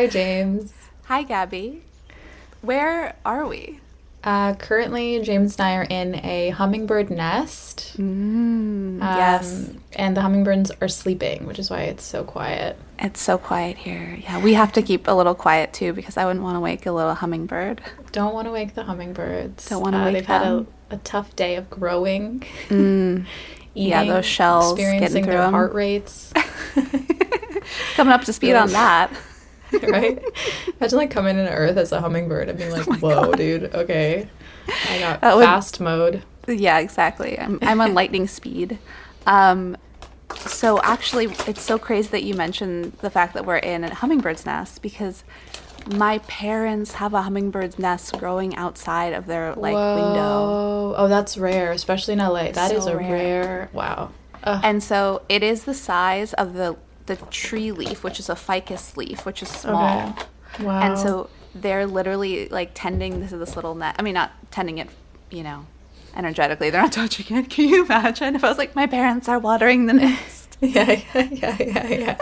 Hi, James. Hi, Gabby. Where are we? Uh, currently, James and I are in a hummingbird nest. Mm, yes. Um, And the hummingbirds are sleeping, which is why it's so quiet. It's so quiet here. Yeah, we have to keep a little quiet too because I wouldn't want to wake a little hummingbird. Don't want to wake the hummingbirds. Don't wanna Uh, wake They've had a, a tough day of growing. Mm. Yeah, those shells getting experiencing through their 'em. heart rates. Coming up to speed on that. right? Imagine like coming into Earth as a hummingbird and being like, Oh "Whoa, God. dude! Okay, I got That would- fast mode." Yeah, exactly. I'm, I'm on lightning speed. Um, so actually, it's so crazy that you mentioned the fact that we're in a hummingbird's nest because my parents have a hummingbird's nest growing outside of their like window. Oh, that's rare, especially in LA. That is So a rare. rare. Wow. Ugh. And so it is the size of the the tree leaf, which is a ficus leaf, which is small. Okay. Wow. And so they're literally like tending this this little net. I mean, not tending it, you know, energetically. They're not touching it. Can you imagine if I was like, my parents are watering the nest? yeah, yeah, yeah, yeah, yeah.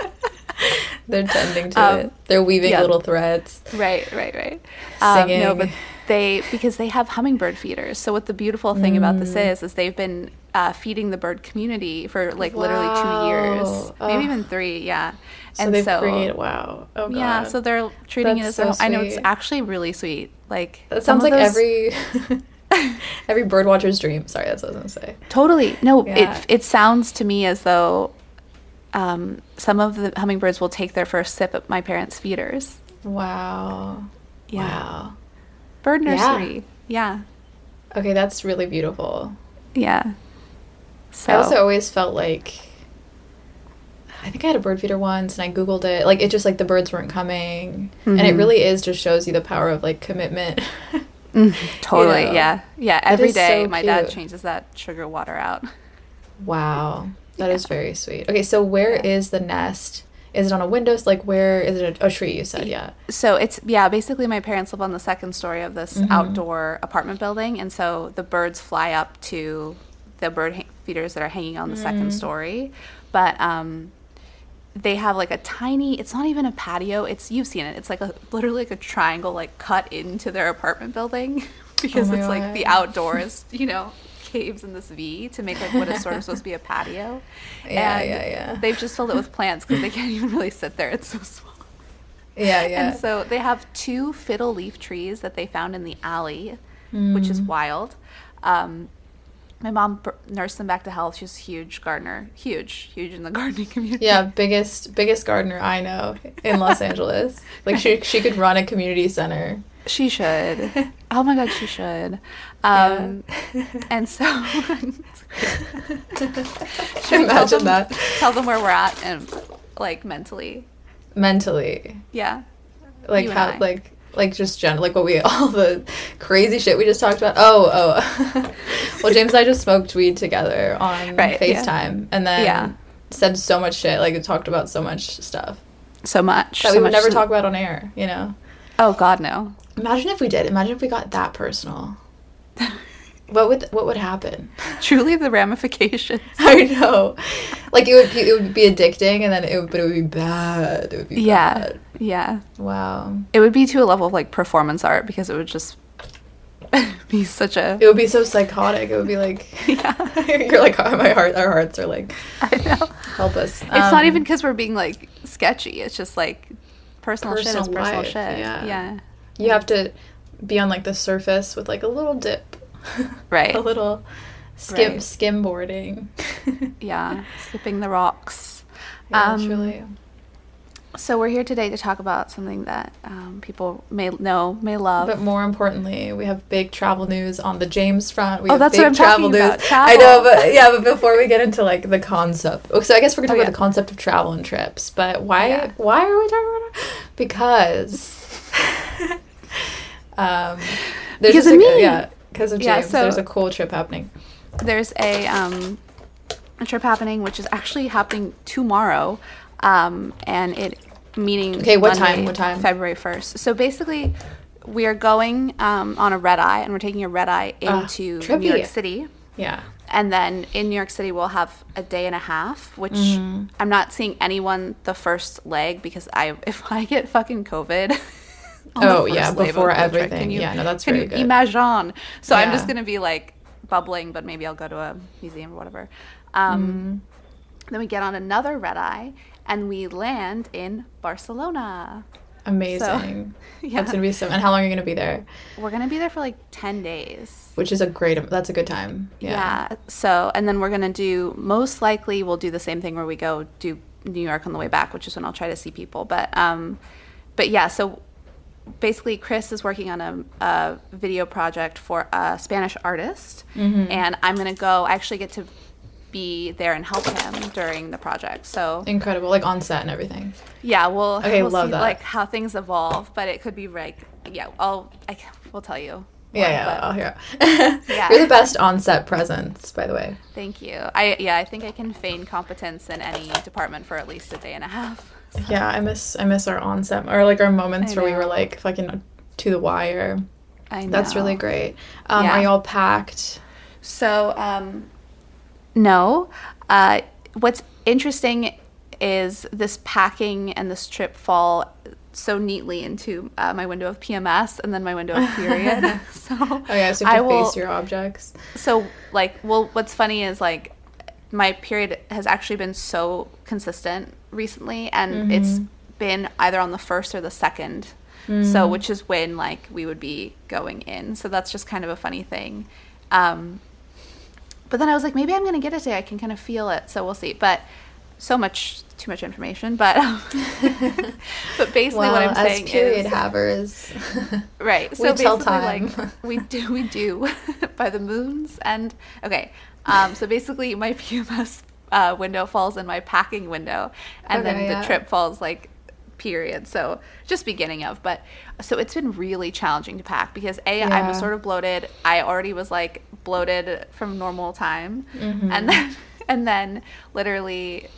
They're tending to Um, it. They're weaving yeah. little threads. right, right, right. Um, no, Singing. but they because they have hummingbird feeders. So what the beautiful thing about this Mm. is, is they've been uh, feeding the bird community for like literally two years, Wow. maybe even three. Yeah. And so created. Wow. Oh god. Yeah, so they're treating That's it as so their I know it's actually really sweet. Like that sounds like those- every every bird watcher's dream. Sorry, that's what I was gonna say. Totally. No, Yeah. it it sounds to me as though um, some of the hummingbirds will take their first sip at my parents' feeders. Wow. Yeah. Wow. Bird nursery. Yeah. Okay, that's really beautiful. Yeah. So I also always felt like I think I had a bird feeder once and I googled it. Like it just like the birds weren't coming. And it Mhm. really is just shows you the power of like commitment. Mm, totally. know. Yeah. Yeah. Every is day, so my dad changes that sugar water out. wow. that is very sweet. Okay, so where is Yeah. the nest? Is it on a window? Like where is it a, a tree you said, yeah. So it's yeah, basically my parents live on the second story of this Mhm. outdoor apartment building, and so the birds fly up to the bird ha- feeders that are hanging on the second Mm. story, but um, they have like a tiny. It's not even a patio. It's you've seen it. It's like a literally like a triangle like cut into their apartment building because Oh it's like the outdoors, you know. Caves in this V to make like what is sort of supposed to be a patio. Yeah, And yeah, yeah. They've just filled it with plants because they can't even really sit there. It's so small. Yeah, yeah. And so they have two fiddle leaf trees that they found in the alley, which is Mm. wild. Um, my mom nursed them back to health. She's a huge gardener, huge, huge in the gardening community. yeah, biggest biggest gardener I know in Los Angeles. Like she she could run a community center. she should. Oh my god, she should. Um, and so, Should we tell Imagine them- that. Tell them where we're at and like mentally. Mentally. Yeah. like how like like just gen like what we all the crazy shit we just talked about oh oh well james and i just smoked weed together on Right, yeah. facetime and then Yeah. said so much shit like talked about so much stuff So much. that so we would never talk about on air you know Oh God, no. imagine if we did imagine if we got that personal what would what would happen Truly, the ramifications. i know like it would be, it would be addicting and then it would but it would be bad it would be Yeah. bad. Yeah. wow It would be to a level of like performance art because it would just be such a. it would be so psychotic it would be like Yeah. you're like my heart our hearts are like I know. help us It's not Um, even because we're being like sketchy. It's just like personal, shit is Personal personal life, shit. yeah. Yeah. you have to be on like the surface with like a little dip Right. a little skim Right. skimboarding Yeah. Skipping the rocks. yeah Um, truly So we're here today to talk about something that um, people may know, may love. but more importantly we have big travel news on the james front we Oh, have that's big what I'm travel talking news about, travel. i know but yeah but before we get into like the concept oh, so i guess we're gonna talk Oh, about yeah. the concept of travel and trips but why Yeah. why are we talking about it because um there's Because of a- me. yeah because of Yeah, so- there's a cool trip happening there's a um, a trip happening, which is actually happening tomorrow, um, and it meeting. Okay, what Monday, time? What time? February first. So basically, we are going um, on a red eye, and we're taking a red eye Ah, into trippy. New York City. Yeah. And then in New York City, we'll have a day and a half, which Mm-hmm. I'm not seeing anyone the first leg because I if I get fucking COVID. Oh, yeah, before everything. you- Yeah, no, that's can very you good. Imagine. So I'm just gonna be like bubbling, but maybe I'll go to a museum or whatever. Um, Mm-hmm. Then we get on another red eye and we land in Barcelona. Amazing. yeah. That's gonna be so. And how long are you gonna be there? We're gonna be there for like ten days. Which is a great. That's a good time. Yeah. Yeah. So, and then we're going to do, most likely, we'll do the same thing where we go do New York on the way back, which is when I'll try to see people. But, um, but yeah, so basically, Chris is working on a, a video project for a Spanish artist. Mm-hmm. And I'm going to go, I actually get to be there and help him during the project. So, Incredible. Like on set and everything. yeah, we'll, Okay, we'll love see that. like how things evolve, but it could be like, yeah, I'll, I, we'll tell you. Yeah, more, yeah, but- I'll hear. Yeah. You're the best on set presence, by the way. Thank you. I yeah, I think I can feign competence in any department for at least a day and a half. Yeah, I miss I miss our onset or like our moments I where we were like fucking to the wire. I know. That's really great. Um, Yeah. Are y'all packed? So, um, no. Uh, what's interesting is this packing and this trip fall so neatly into uh, my window of PMS and then my window of period. so, Oh yeah, so you have I to will, face your objects. so like well what's funny is like my period has actually been so consistent recently and it's been either on the first or the second. So which is when like we would be going in. So that's just kind of a funny thing. Um, but then i was like maybe i'm gonna get it today i can kind of feel it. So we'll see. But so much too much information. But um, but basically well, what i'm saying period is havers. Right. We So tell time. like we do, we do by the moons. And okay. Um, so basically, my PMS uh, window falls in my packing window, and then the yeah. trip falls like period. So just beginning of, but so it's been really challenging to pack because a I'm Yeah. sort of bloated. I already was like bloated from normal time, Mm-hmm. and then and then literally,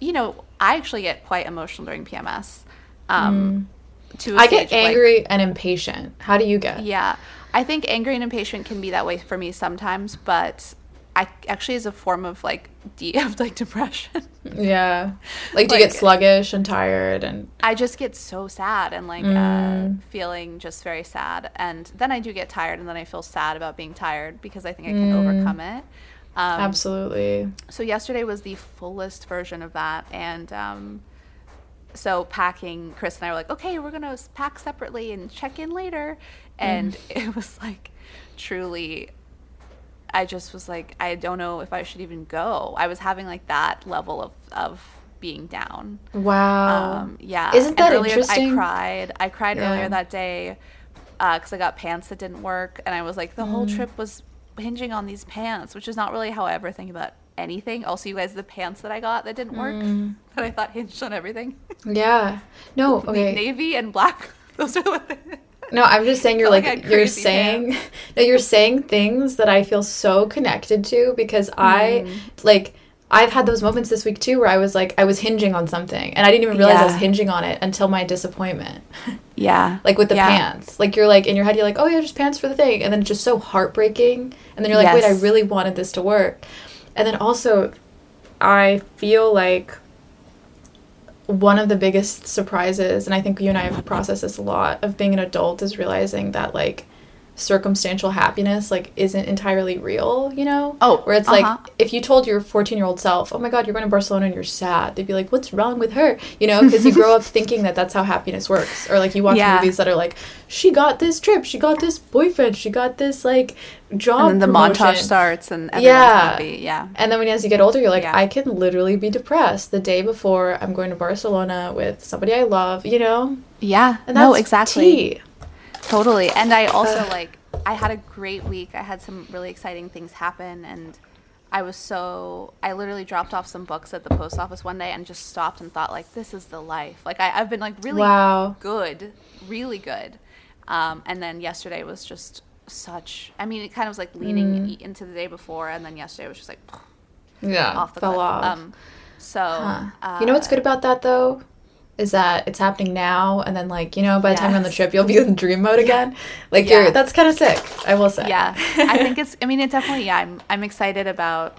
you know, I actually get quite emotional during PMS. Um, to Mm. I get of, like, angry and impatient. How do you get? yeah. I think angry and impatient can be that way for me sometimes, but I actually is a form of like de- of like depression. Yeah. Like, do you get sluggish and tired and I just get so sad and like Mm. uh, feeling just very sad, and then I do get tired, and then I feel sad about being tired because I think I can Mm. overcome it. Um, absolutely? so yesterday was the fullest version of that, and um, so packing, Chris and I were like, okay, we're gonna pack separately and check in later, and it was like truly. I just was like, I don't know if I should even go. I was having like that level of of being down. Wow. Um, yeah. Isn't And that earlier, interesting? I cried. I cried Yeah. earlier that day because I got pants that didn't work, and I was like, the Mm. whole trip was hinging on these pants, which is not really how I ever think about anything. Also, you guys, the pants that I got that didn't work, Mm. that I thought hinged on everything, yeah. No. Okay. navy and black. Those are what. The, No, I'm just saying you're like like, you're saying no, you're saying things that I feel so connected to because I Mm. like I've had those moments this week too where I was like I was hinging on something and I didn't even realize I was hinging on it until my disappointment. yeah. like with the Yeah. pants. Like you're like in your head you're like, "Oh yeah, just pants for the thing." And then it's just so heartbreaking. And then you're like, "Wait, I really wanted this to work." And then also I feel like one of the biggest surprises, and I think you and I have processed this a lot, of being an adult is realizing that like circumstantial happiness like isn't entirely real, you know? Oh, Where it's uh-huh. like if you told your 14-year-old self, "Oh my god, you're going to Barcelona and you're sad." They'd be like, "What's wrong with her?" You know, because you grow up thinking that that's how happiness works. Or like you watch Yeah. movies that are like, "She got this trip, she got this boyfriend, she got this like job And then the promotion." montage starts, and everyone's Yeah. happy. Yeah. And then when as you get older, you're like, Yeah. I can literally be depressed the day before I'm going to Barcelona with somebody I love, you know? Yeah. And no, exactly. tea. Totally. And I also like I had a great week. I had some really exciting things happen and I was so I literally dropped off some books at the post office one day and just stopped and thought like this is the life. Like I, I've been like really Wow. good, really good. Um, and then yesterday was just such I mean it kind of was like leaning Mm. into the day before and then yesterday was just like Yeah. off the fell cliff. off. Um so Huh. uh, you know what's good about that though? Is that it's happening now, and then like you know by the time you're on the trip, you'll be in dream mode again. Like Yeah. you're that's kind of sick. I will say. yeah i think it's i mean it definitely yeah i'm i'm excited about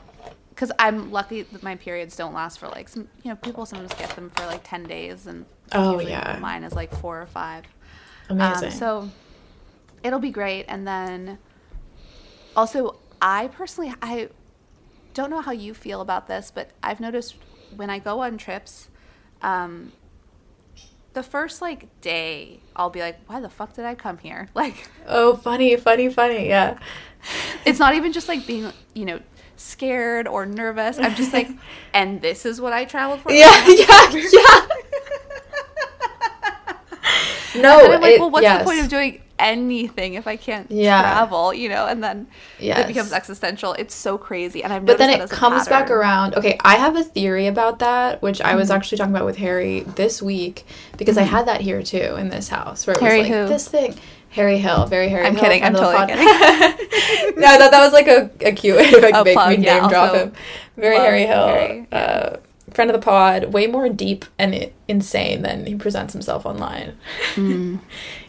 because i'm lucky that my periods don't last for like some you know people sometimes get them for like 10 days and Oh, yeah. mine is like four or five Amazing. Um, so it'll be great. And then also, I personally, I don't know how you feel about this, but I've noticed when I go on trips, um, the first like day, I'll be like, why the fuck did I come here? Like, oh, funny, funny, funny. Yeah. it's not even just like being, you know, scared or nervous. I'm just like, and this is what I traveled for? Yeah, yeah, yeah. no, And I'm like, it- well, what's yes. the point of doing anything if I can't Yeah. travel, you know? And then Yes. it becomes existential. It's so crazy. And I've But then it comes back around. Okay, I have a theory about that, which I Mm-hmm. was actually talking about with Harry this week because I had that here too in this house where it Harry was like who? this thing. Harry Hill, very Harry. Hill. I'm Hill, kidding, I'm totally pod- no, I thought that was like a, a cute way to make plug, me yeah, name drop him. Very Harry Hill, Harry, uh, friend of the pod, way more deep and insane than he presents himself online.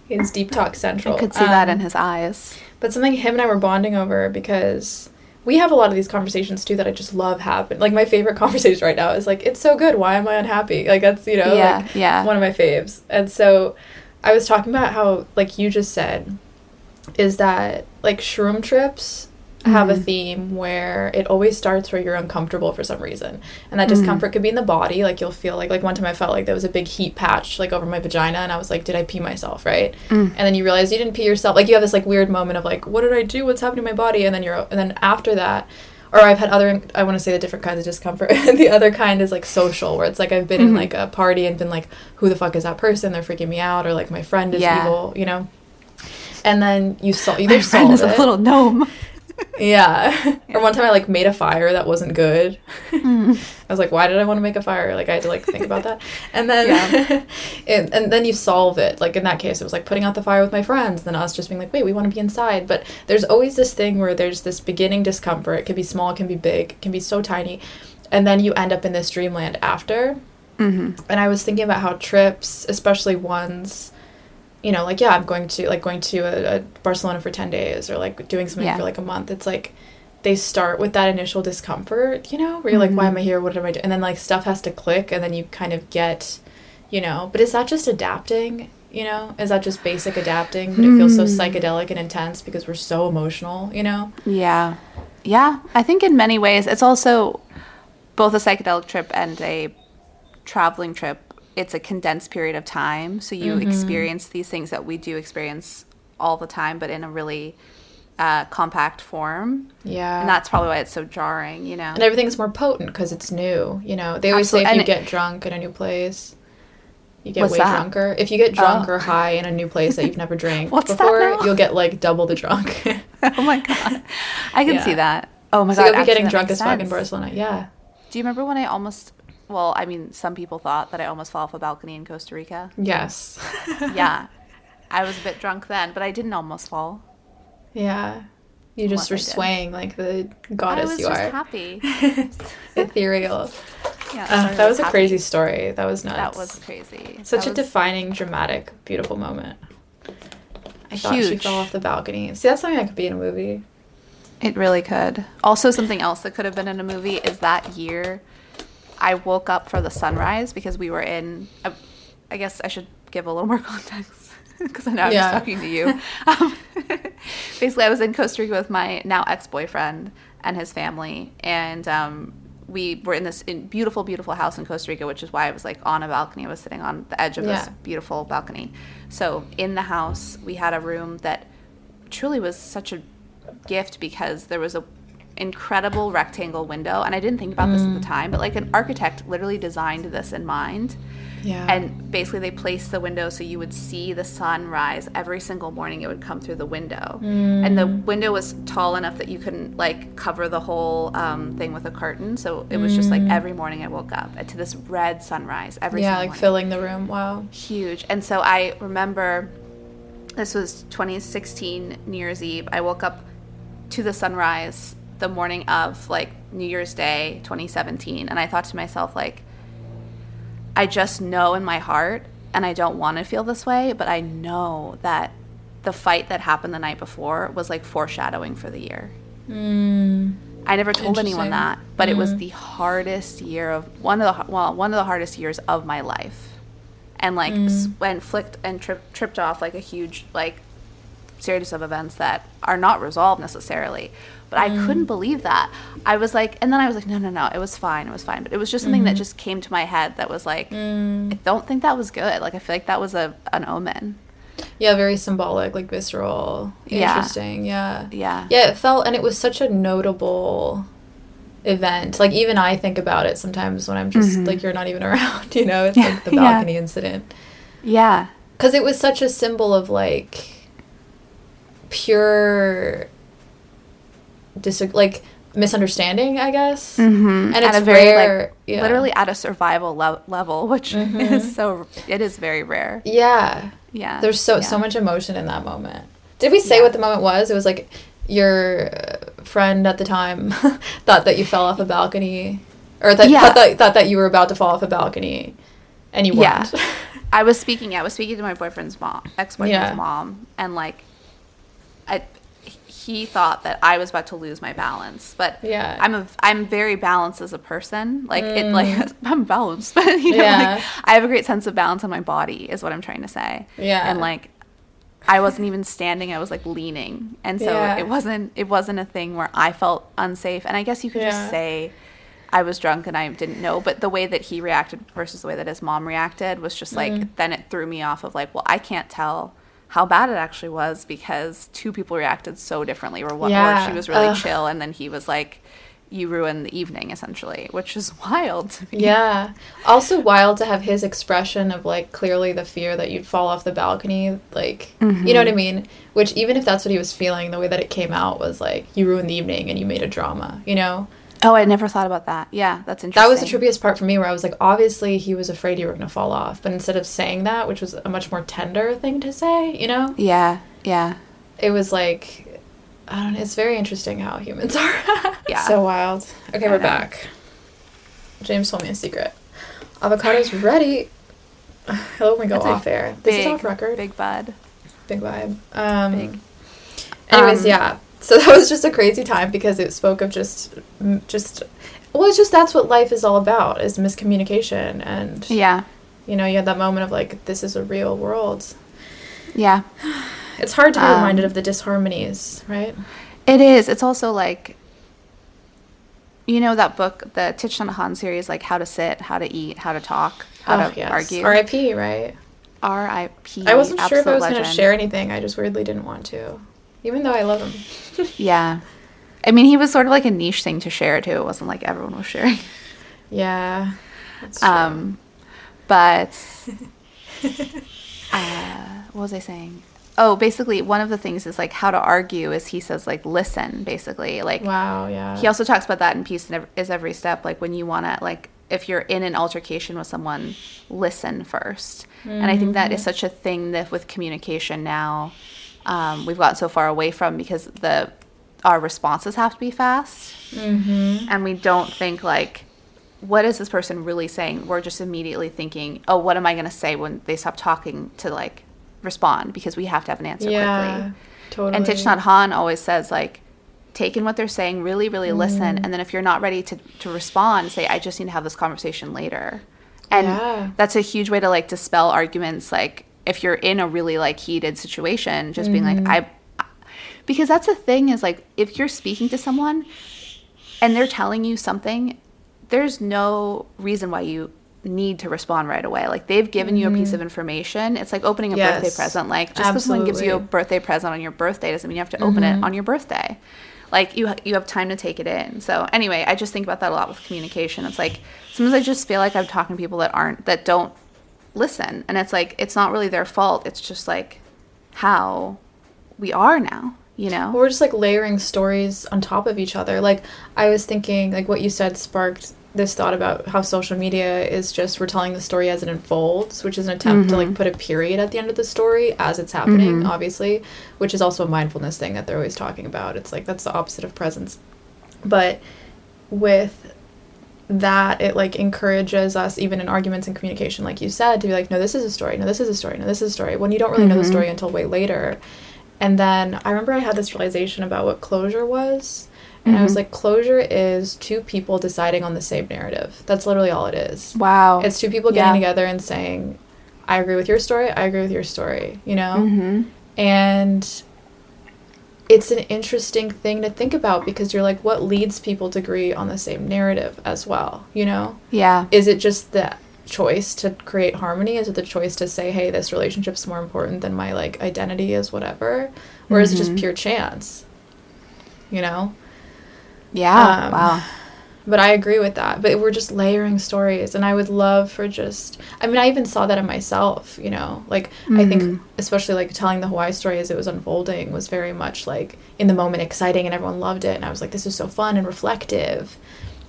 He's deep talk central. I could see that Um, in his eyes. but something him and I were bonding over because we have a lot of these conversations too that I just love happen. Like my favorite conversation right now is like, it's so good. Why am I unhappy? Like that's you know Yeah, like yeah. one of my faves. And so I was talking about how like you just said is that like shroom trips have a Mhm. theme where it always starts where you're uncomfortable for some reason and that Mhm. discomfort could be in the body like you'll feel like like one time i felt like there was a big heat patch like over my vagina and i was like did i pee myself right Mm. and then you realize you didn't pee yourself like you have this like weird moment of like what did i do what's happening to my body and then you're and then after that or i've had other i want to say the different kinds of discomfort the other kind is like social where it's like i've been in Mhm. like a party and been like who the fuck is that person they're freaking me out or like my friend is Yeah. evil you know and then you saw either My friend is a little gnome. Yeah. or one time I like made a fire that wasn't good. Mm. I was like, why did I want to make a fire? Like I had to like think about that. And then Yeah. and, and then you solve it. Like in that case it was like putting out the fire with my friends, then us just being like, wait, we want to be inside. But there's always this thing where there's this beginning discomfort. It can be small, it can be big, it can be so tiny. And then you end up in this dreamland after. hmm And I was thinking about how trips, especially ones, you know, like yeah, I'm going to like going to a, a Barcelona for ten days or like doing something Yeah. for like a month. It's like they start with that initial discomfort, you know, where you're like, why am I here? What am I doing? And then like stuff has to click, and then you kind of get, you know. But is that just adapting? You know, is that just basic adapting? But it feels so Hmm. psychedelic and intense because we're so emotional, you know. Yeah. Yeah. I think in many ways, it's also both a psychedelic trip and a traveling trip. It's a condensed period of time. So you Mhm. experience these things that we do experience all the time, but in a really uh, compact form. Yeah. And that's probably why it's so jarring, you know? and everything's more potent because it's new. You know, they always Absolutely. say if you And- get drunk in a new place, you get way that? drunker. If you get drunk Oh. or high in a new place that you've never drank before, you'll get like double the drunk. oh my God. I can Yeah. see that. Oh my so God. you'll be getting drunk as fuck in. Barcelona. Yeah. Do you remember when I almost, well, I mean, some people thought that I almost fell off a balcony in Costa Rica? Yes. yeah. I was a bit drunk then, but I didn't almost fall. yeah. You just were swaying like the I goddess was you just are. happy. Ethereal. Yeah, Uh, that was a crazy story. That was nuts. That was crazy. such That a was defining, dramatic, beautiful moment. I thought she fell off the balcony. See, that's something that could be in a movie. It really could. Also, something else that could have been in a movie is that year I woke up for the sunrise because we were in. I, I guess I should give a little more context because I know I'm Yeah. just talking to you. Um, basically, I was in Costa Rica with my now ex boyfriend and his family, and um, we were in this in beautiful, beautiful house in Costa Rica, which is why I was like on a balcony. I was sitting on the edge of this beautiful balcony. So in the house, we had a room that truly was such a gift because there was a incredible rectangle window and i didn't think about this at the mm. time but like an architect literally designed this in mind Yeah. and basically they placed the window so you would see the sun rise every single morning it would come through the window and the mm. window was tall enough that you couldn't like cover the whole um, thing with a curtain so it was just like mm. every morning i woke up to this red sunrise every yeah, like morning filling the room. Wow. huge. And so I remember this was 2016 New Year's Eve. I woke up to the sunrise the morning of like New Year's Day 2017 and I thought to myself like I just know in my heart, and I don't want to feel this way, but I know that the fight that happened the night before was like foreshadowing for the year. Mm. I never told anyone that, but it was Mm. the hardest year of one of the well, one of the hardest years of my life, and like Mm. flicked and tripped tripped off like a huge like series of events that are not resolved necessarily. But I Mm. couldn't believe that. I was like, and then I was like, no, no, no, it was fine, it was fine. But it was just something Mm-hmm. that just came to my head that was like, Mm. I don't think that was good. Like I feel like that was a an omen. Yeah, very symbolic, like visceral. Yeah. Interesting. Yeah. Yeah. Yeah, it felt, and it was such a notable event. Like even I think about it sometimes when I'm just Mhm. like you're not even around. You know, it's Yeah, like the yeah. balcony incident Yeah. because it was such a symbol of like pure dis like misunderstanding, I guess. Mm-hmm. And it's rare, yeah. literally at a survival le- level, which Mhm. is so it is very rare. Yeah. Yeah, There's so so much emotion in that moment. Did we say Yeah. what the moment was? It was like your uh, friend at the time thought that you fell off a balcony, or that Yeah. thought, that thought that you were about to fall off a balcony, and you Yeah. weren't. I was speaking. I was speaking to my boyfriend's mom, ex-boyfriend's Yeah. mom, and like, he thought that I was about to lose my balance, but Yeah. I'm a I'm very balanced as a person. Like it, Mm. like I'm balanced, but you know, Yeah. like I have a great sense of balance in my body, is what I'm trying to say. Yeah. and like. I wasn't even standing; I was like leaning, and so Yeah. it wasn't. It wasn't a thing where I felt unsafe. And I guess you could Yeah. just say I was drunk and I didn't know. But the way that he reacted versus the way that his mom reacted was just like, Mm. then it threw me off of like, well, I can't tell how bad it actually was because two people reacted so differently. Or one, Yeah. or she was really Ugh. chill and then he was like, you ruined the evening essentially, which is wild yeah. Also wild to have his expression of like clearly the fear that you'd fall off the balcony, like you know what I mm-hmm. mean. Which even if that's what he was feeling, the way that it came out was like you ruined the evening and you made a drama. You know. Oh, I never thought about that. Yeah, that's interesting. That was the trippiest part for me, where I was like, obviously he was afraid you were gonna fall off, but instead of saying that, which was a much more tender thing to say, you know, Yeah, yeah. it was like, I don't know. It's very interesting how humans are. Yeah. So wild. Okay, I we're know. back. James told me a secret. Avocado's ready. Hello, we go That's off air. This is off record. Big bud. Big vibe. Um, Big. Anyways, Um, yeah. So that was just a crazy time because it spoke of just, just, well, it's just that's what life is all about is miscommunication and Yeah, you know you had that moment of like this is a real world. yeah. It's hard to be Um, reminded of the disharmonies, right? It is. It's also like, you know, that book, the Thich Nhat Hanh series, like how to sit, how to eat, how to talk, how to argue. R.I.P. Right? R.I.P. I wasn't sure if I was going to share anything. I just weirdly didn't want to, even though I love him. Yeah. I mean, he was sort of like a niche thing to share too. It wasn't like everyone was sharing. yeah. Um, but uh, what was I saying? Oh, basically, one of the things is like how to argue is he says like listen, basically like wow. Yeah. He also talks about that in Peace is Every Step. Like when you want to, like, if you're in an altercation with someone, listen first. And I think that Mm-hmm. such a thing that with communication now, um, we've gotten so far away from because the our responses have to be fast, Mm-hmm. and we don't think like, what is this person really saying? We're just immediately thinking, oh, what am I going to say when they stop talking to like respond because we have to have an answer Yeah. quickly. Totally. And Thich Nhat Hanh always says like, take in what they're saying, really, really Mm-hmm. listen, and then if you're not ready to to respond, say, I just need to have this conversation later. And Yeah. that's a huge way to like dispel arguments. Like if you're in a really like heated situation, just being Mm-hmm. like, I, because that's the thing is like if you're speaking to someone and they're telling you something, there's no reason why you need to respond right away. Like they've given you a piece of information. It's like opening a birthday Mm-hmm. Present. Like just because someone gives you a birthday present on your birthday doesn't mean you have to open Mm-hmm. it on your birthday. Like you, you have time to take it in. So anyway, I just think about that a lot with communication. It's like sometimes I just feel like I'm talking to people that aren't that don't listen, and it's like it's not really their fault. It's just like how we are now. You know? we're just like layering stories on top of each other. Like I was thinking, like what you said sparked this thought about how social media is just we're telling the story as it unfolds, which is an attempt to like mm-hmm. put a period at the end of the story as it's happening, mm-hmm. obviously, which is also a mindfulness thing that they're always talking about. It's like that's the opposite of presence. But with that it like encourages us even in arguments and communication like you said to be like no this is a story. No this is a story. No this is a story. When you don't really know the Mhm. story until way later. And then i remember i had this realization about what closure was. And i was Mhm. like closure is two people deciding on the same narrative. That's literally all it is. Wow. it's two people getting Yeah. together and saying i agree with your story. I agree with your story you know? Hmm and it's an interesting thing to think about because you're like, what leads people to agree on the same narrative as well? You know? Yeah. Is it just the choice to create harmony? Is it the choice to say, hey, this relationship's more important than my like identity is whatever? Or is it just Mhm. pure chance? You know? Yeah. Um, wow. But I agree with that. But we're just layering stories, and I would love for just. I mean, I even saw that in myself. You know, like I think, Mhm. especially like telling the Hawaii story as it was unfolding was very much like in the moment exciting, and everyone loved it, and I was like, this is so fun and reflective,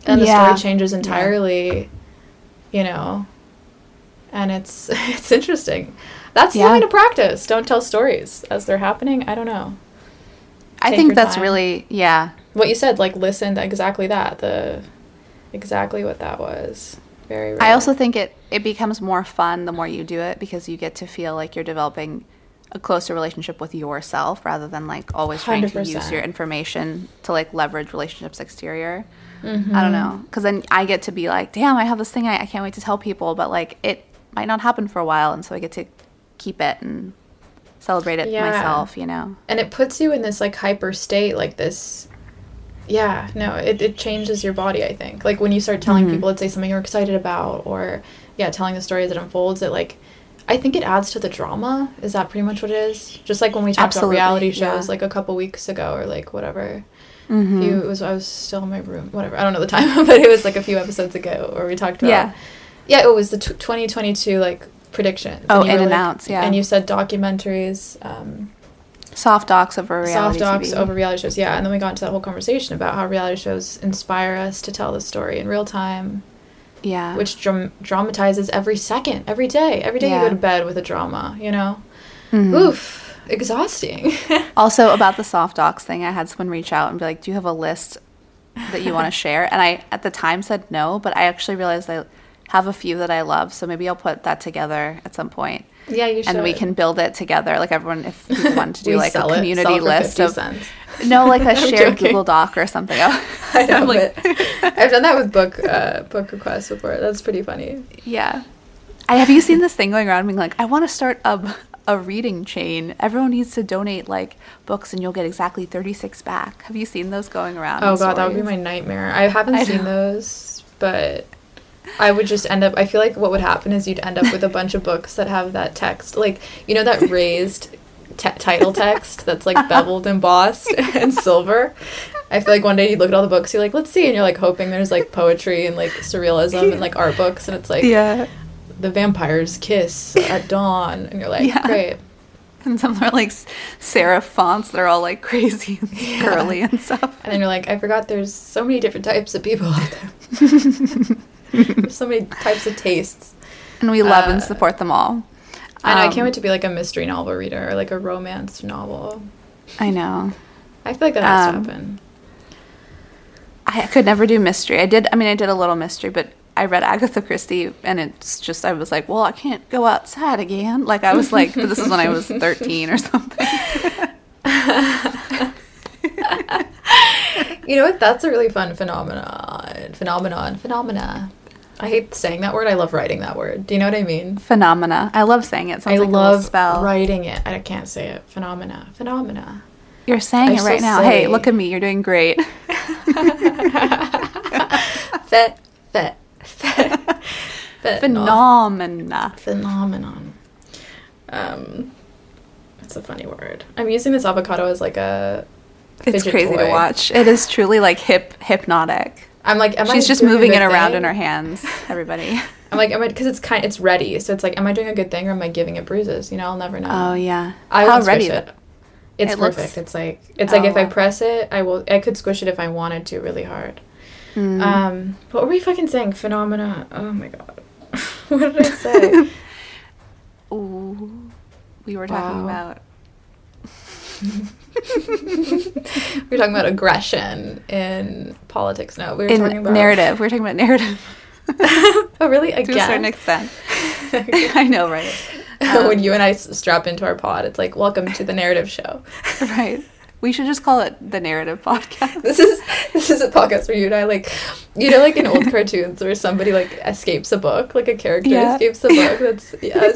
and the story changes entirely. You know, and it's it's interesting. That's Yeah. something to practice. Don't tell stories as they're happening. I don't know I think that's time. really yeah. What you said. Like listen to exactly that. The exactly what that was. Very. I also think it it becomes more fun the more you do it because you get to feel like you're developing a closer relationship with yourself rather than like always trying to use your information to like leverage relationships exterior. Mm-hmm. I don't know because then I get to be like, damn, I have this thing I, I can't wait to tell people, but like it might not happen for a while, and so I get to keep it and celebrate it Yeah. myself. You know. and it puts you in this like hyper state like this yeah no it, it changes your body i think like when you start telling Mhm. people let's say something you're excited about or yeah telling the story as it unfolds it like i think it adds to the drama is that pretty much what it is just like when we talked Absolutely, about reality yeah. shows like a couple weeks ago or like whatever Mhm. you, it was i was still in my room whatever i don't know the time but it was like a few episodes ago where we talked about Yeah. yeah it was the t- 2022 like predictions Oh, you in and like- outs, yeah. and you said documentaries um Soft docs over reality soft docs TV. over reality shows yeah and then we got into that whole conversation about how reality shows inspire us to tell the story in real time yeah. which dram- dramatizes every second every day every day Yeah. you go to bed with a drama you know Mhm. oof exhausting Also, about the soft docs thing, I had someone reach out and be like, "Do you have a list that you want to share?" And I, at the time, said no, but I actually realized I have a few that I love, so maybe I'll put that together at some point, yeah you should and we can build it together. Like everyone, if people want to do like a sell it- sell community it list of cents. no, like a I'm shared joking. Google Doc or something. I know, I'm like- but I've done that with book uh, book requests before. That's pretty funny. yeah. I have you seen this thing going around being like, I want to start a a reading chain. Everyone needs to donate like books, and you'll get exactly thirty six back. Have you seen those going around? Oh in god, that would be my nightmare. I haven't I seen know. those, but I would just end up. I feel like what would happen is you'd end up with a bunch of books that have that text, like you know that raised t- title text that's like beveled, embossed, and silver. I feel like one day you look at all the books, you're like, let's see, and you're like hoping there's like poetry and like surrealism and like art books, and it's like yeah. the vampire's kiss at dawn, and you're like, Yeah. great. And some are like serif fonts that are all like crazy and Yeah. curly and stuff. And then you're like, I forgot there's so many different types of people out there. there's so many types of tastes. And we love and Uh, support them all. I know, I Um, can't wait to be like a mystery novel reader or like a romance novel. I know. I feel like that has Um, to happen. I could never do mystery. I did. I mean, I did a little mystery, but I read Agatha Christie, and it's just I was like, well, I can't go outside again. Like I was like, but this is when I was thirteen or something. You know what? That's a really fun phenomenon. Phenomenon. Phenomena. I hate saying that word. I love writing that word. Do you know what I mean? Phenomena. I love saying it. Sounds I like love spell. writing it. I can't say it. Phenomena. Phenomena. You're saying I'm it right now. Hey, look at me. You're doing great. Fet. Fet. Fet. Fet. Phenomena. phenomenon. Um, it's a funny word. I'm using this avocado as like a. It's crazy to watch. It is truly like hip hypnotic. I'm like, am I? She's just moving it around thing? in her hands. Everybody. I'm like, am I? Because it's kind, it's ready, so it's like, am I doing a good thing or am I giving it bruises? You know, I'll never know. Oh yeah. I How won't squish ready? it. It's It looks- perfect. It's like it's like Oh, if I press it, I will. I could squish it if I wanted to really hard. Mm. Um, what were we fucking saying? Phenomena. Oh my god. what did I say? Ooh. We were talking Wow. about were talking about aggression in politics. No, we were In talking about narrative, we're talking about narrative oh, really? to a certain extent. I know, right? when um, you and I strap into our pod, it's like, welcome to the narrative show. Right. We should just call it the narrative podcast. This is this is a podcast where you and I like, you know, like in old cartoons where somebody like escapes a book, like a character Yeah. escapes a book. That's yes.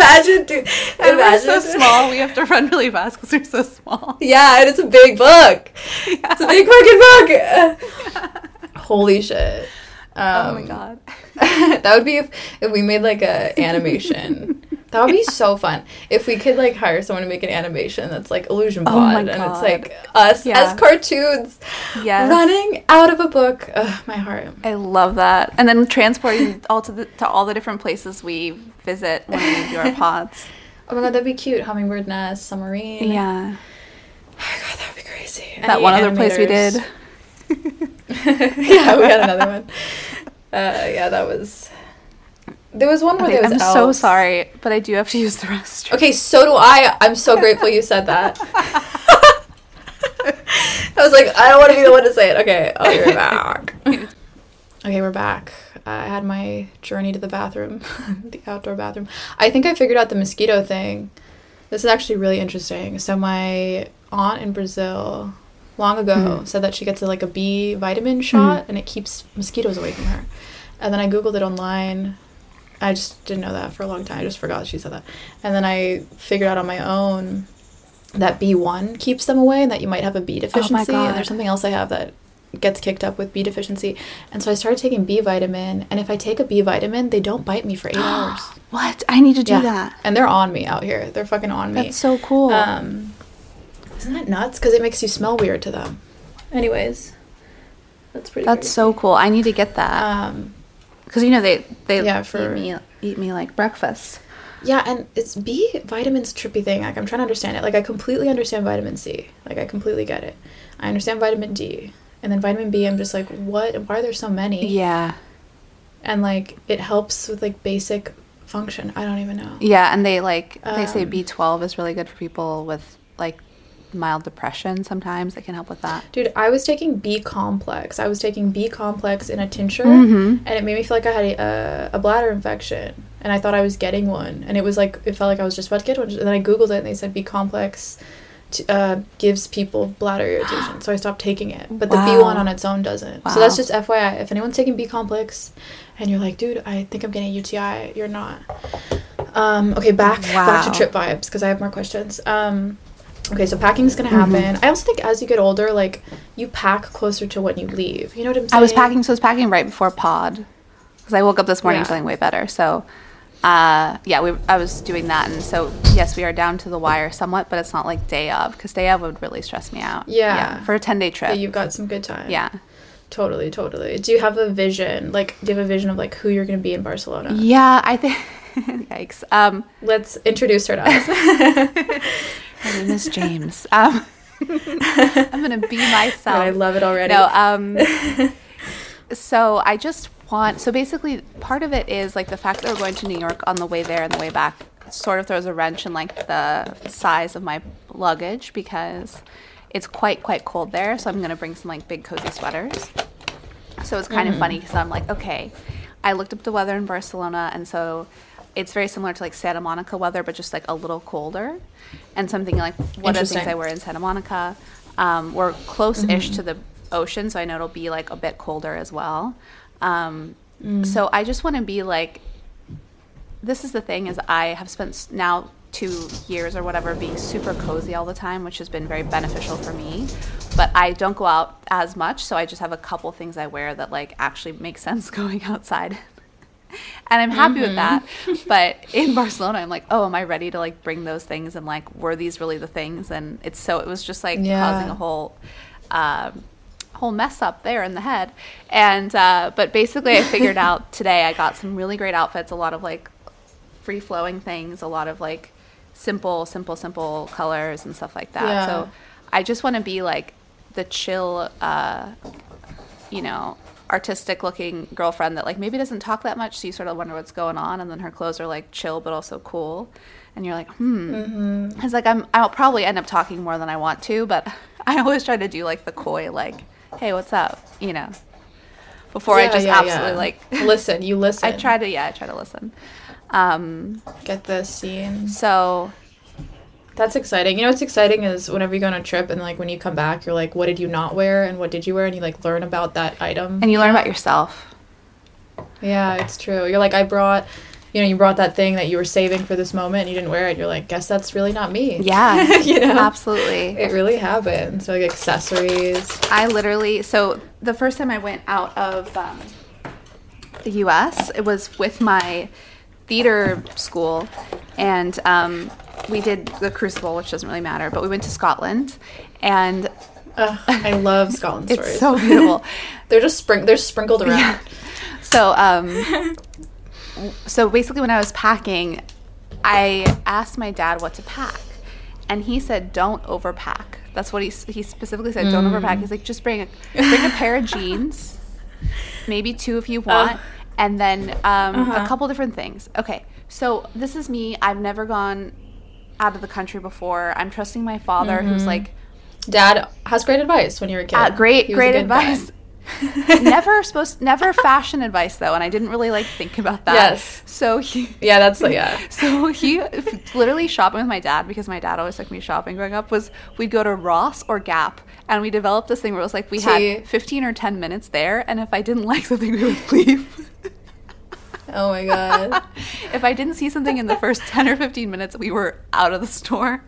Imagine, dude. And we're so small, we have to run really fast because we're so small. Yeah, and it's a big book. It's a big fucking book. Holy shit. oh my Um, god. that would be if, if we made like a animation. That would be so fun. If we could like hire someone to make an animation that's like illusion Oh pod my and it's like us Yeah. as cartoons Yes. running out of a book. Ugh, my heart. I love that. And then transporting all to the to all the different places we visit when we do our pods. Oh my god, that'd be cute. Hummingbird nest, submarine. Yeah. Oh my god, that'd be crazy. That Any one other place we did. yeah, we had another one. Uh, yeah, that was. There was one where Okay, there was I'm so sorry, but I do have to use the restroom. Okay, so do I. I'm so grateful you said that. I was like, I don't want to be the one to say it. Okay, I'll be right back. okay, we're back. I had my journey to the bathroom, the outdoor bathroom. I think I figured out the mosquito thing. This is actually really interesting. So my aunt in Brazil, long ago, Mhm. said that she gets a, like a B vitamin shot and it keeps mosquitoes away from her. And then I googled it online. I just didn't know that for a long time. I just forgot she said that. And then I figured out on my own that B1 keeps them away and that you might have a B deficiency. God. And there's something else I have that gets kicked up with B deficiency. And so I started taking B vitamin. And if I take a B vitamin, they don't bite me for eight hours. What? I need to do Yeah. that. And they're on me out here. They're fucking on me. That's so cool. Um, isn't that nuts? Because it makes you smell weird to them. Anyways, that's pretty. That's so cool. I need to get that Um, because you know they they Yeah, for- eat me eat me like breakfast. yeah, and it's B vitamins trippy thing. Like I'm trying to understand it. Like I completely understand vitamin C. Like I completely get it. I understand vitamin D, and then vitamin B. I'm just like, what? Why are there so many? Yeah, And like it helps with like basic function. I don't even know. yeah, and they like they say Um, B twelve is really good for people with like mild depression. Sometimes that can help with that. Dude, I was taking B complex. I was taking B complex in a tincture, Mhm. and it made me feel like I had a, a, bladder infection, and I thought I was getting one, and it was like it felt like I was just about to get one. And then I googled it, and they said B complex t- uh, gives people bladder irritation, so I stopped taking it. But the B one on its own doesn't. So that's just FYI. If anyone's taking B complex, and you're like, dude, I think I'm getting a UTI, you're not. Um, okay, back back to trip vibes because I have more questions. Um, okay, so packing's gonna Mm-hmm. happen. I also think as you get older, like you pack closer to when you leave. You know what I'm saying? I was packing, so I was packing right before pod because I woke up this morning Yeah. feeling way better. So, uh, yeah, we I was doing that, and so yes, we are down to the wire somewhat, but it's not like day of because day of would really stress me out. Yeah. for a ten day trip. Yeah, you've got some good time. yeah. totally, totally. Do you have a vision? Like, do you have a vision of like who you're gonna be in Barcelona? Yeah, I think. Yikes. Um, Let's introduce her to us. My name is James. Um, I'm gonna be myself. I love it already. No, um, so I just want. So basically, part of it is like the fact that we're going to New York on the way there and the way back sort of throws a wrench in like the size of my luggage because it's quite quite cold there. So I'm gonna bring some like big cozy sweaters. So it's kind of funny because I'm like, okay, I looked up the weather in Barcelona, and so it's very similar to like Santa Monica weather, but just like a little colder. And something like, what are the things I wear in Santa Monica? Um, we're close-ish to the ocean, so I know it'll be like a bit colder as well. Um, So I just want to be like, this is the thing is I have spent now two years or whatever being super cozy all the time, which has been very beneficial for me. But I don't go out as much, so I just have a couple things I wear that like actually make sense going outside. And I'm happy with that. But in Barcelona, I'm like, oh, am I ready to like bring those things and like were these really the things? And it's so it was just like Yeah. causing a whole um, whole mess up there in the head. And uh, but basically, I figured out today. I got some really great outfits. A lot of like free flowing things. A lot of like simple, simple, simple colors and stuff like that. Yeah. So I just want to be like the chill, uh, you know, artistic looking girlfriend that like maybe doesn't talk that much, so you sort of wonder what's going on, and then her clothes are like chill but also cool, and you're like, hmm. Mm-hmm. It's like I'm I'll probably end up talking more than I want to, but I always try to do like the coy like, hey, what's up, you know, before I just yeah, absolutely yeah. like. listen. You listen. I try to yeah, I try to listen. Um, get the scene. so That's exciting. You know what's exciting is whenever you go on a trip and like when you come back, you're like, what did you not wear and what did you wear, and you like learn about that item. and you learn about yourself. Yeah, it's true. You're like, I brought, you know, you brought that thing that you were saving for this moment, and you didn't wear it. You're like, guess that's really not me. Yeah, you know, absolutely. It really happens. So like accessories. I literally so the first time I went out of um, the U.S. it was with my theater school, and um, we did the Crucible, which doesn't really matter, but we went to Scotland, and Ugh, I love Scotland stories. it's so beautiful. they're just spring. They're sprinkled around. Yeah. So, um, so basically, when I was packing, I asked my dad what to pack, and he said, "Don't overpack." That's what he he specifically said. Don't overpack. He's like, just bring a bring a pair of jeans, maybe two if you want, and then um, Uh-huh. a couple different things. Okay, so this is me. I've never gone out of the country before. I'm trusting my father, who's like Dad has great advice when you're a kid. uh, great, He was a great advice. never supposed, never fashion advice though, and I didn't really like think about that. Yes. So he, Yeah, that's like yeah. so he, literally shopping with my dad because my dad always took me shopping growing up. Was we'd go to Ross or Gap, and we developed this thing where it was like we had fifteen or ten minutes there, and if I didn't like something, we would leave. Oh my god. if I didn't see something in the first ten or fifteen minutes, we were out of the store.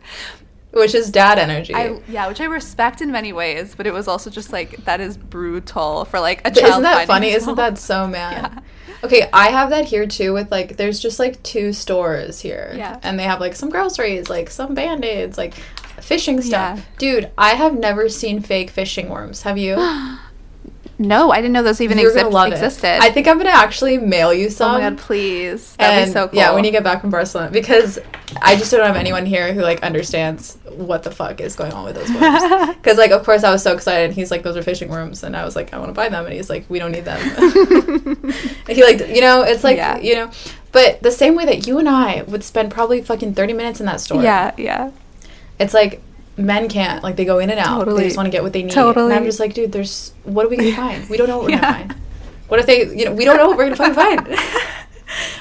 Which is dad energy. I, yeah, which I respect in many ways, but it was also just like that is brutal for like a But child. Isn't that funny? Isn't that so mad? Yeah. Okay, I have that here too with like there's just like two stores here. Yeah. And they have like some groceries, like some band-aids, like fishing stuff. Yeah. Dude, I have never seen fake fishing worms. Have you? No, I didn't know those even You're exi- existed. it. I think I'm gonna actually mail you oh some. my god, please. That'd and be so cool. yeah, when you get back from Barcelona, because I just don't have anyone here who like understands what the fuck is going on with those worms. Because like, of course, I was so excited. And he's like, "Those are fishing worms," and I was like, "I want to buy them," and he's like, "We don't need them." he like, you know, it's like, Yeah. you know, but the same way that you and I would spend probably fucking thirty minutes in that store. yeah, yeah. it's like men can't like they go in and out. Totally. They just want to get what they need. Totally. And I'm just like, dude, there's what are we gonna find? We don't know what we're Yeah. gonna find. What if they, you know, we don't know what we're gonna find.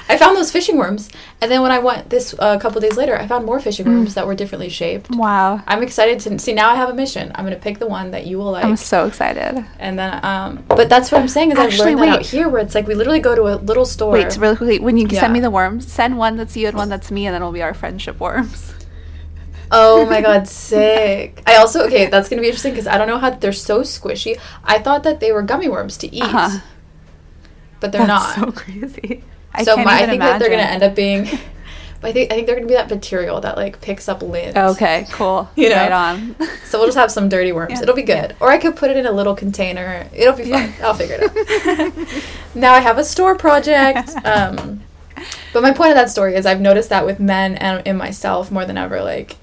I found those fishing worms, and then when I went this a couple days later, I found more fishing Mm. worms that were differently shaped. Wow. I'm excited to see. Now I have a mission. I'm gonna pick the one that you will like, I'm so excited. and then um. But that's what I'm saying is Actually, I've learned that out here, where it's like we literally go to a little store. Wait, really quickly, when you Yeah. send me the worms, send one that's you and one that's me, and then it'll be our friendship worms. Oh my god, sick. I also okay, that's gonna be interesting because I don't know how they're so squishy. I thought that they were gummy worms to eat, Uh-huh. but they're That's not. so crazy. I so my, I think that they're gonna end up being. I think I think they're gonna be that material that like picks up lint. Okay, cool. You know? Right on. So we'll just have some dirty worms. Yeah. It'll be good. Or I could put it in a little container. It'll be fun. Yeah. I'll figure it out. now I have a store project. Um, but my point of that story is I've noticed that with men and in myself more than ever. Like,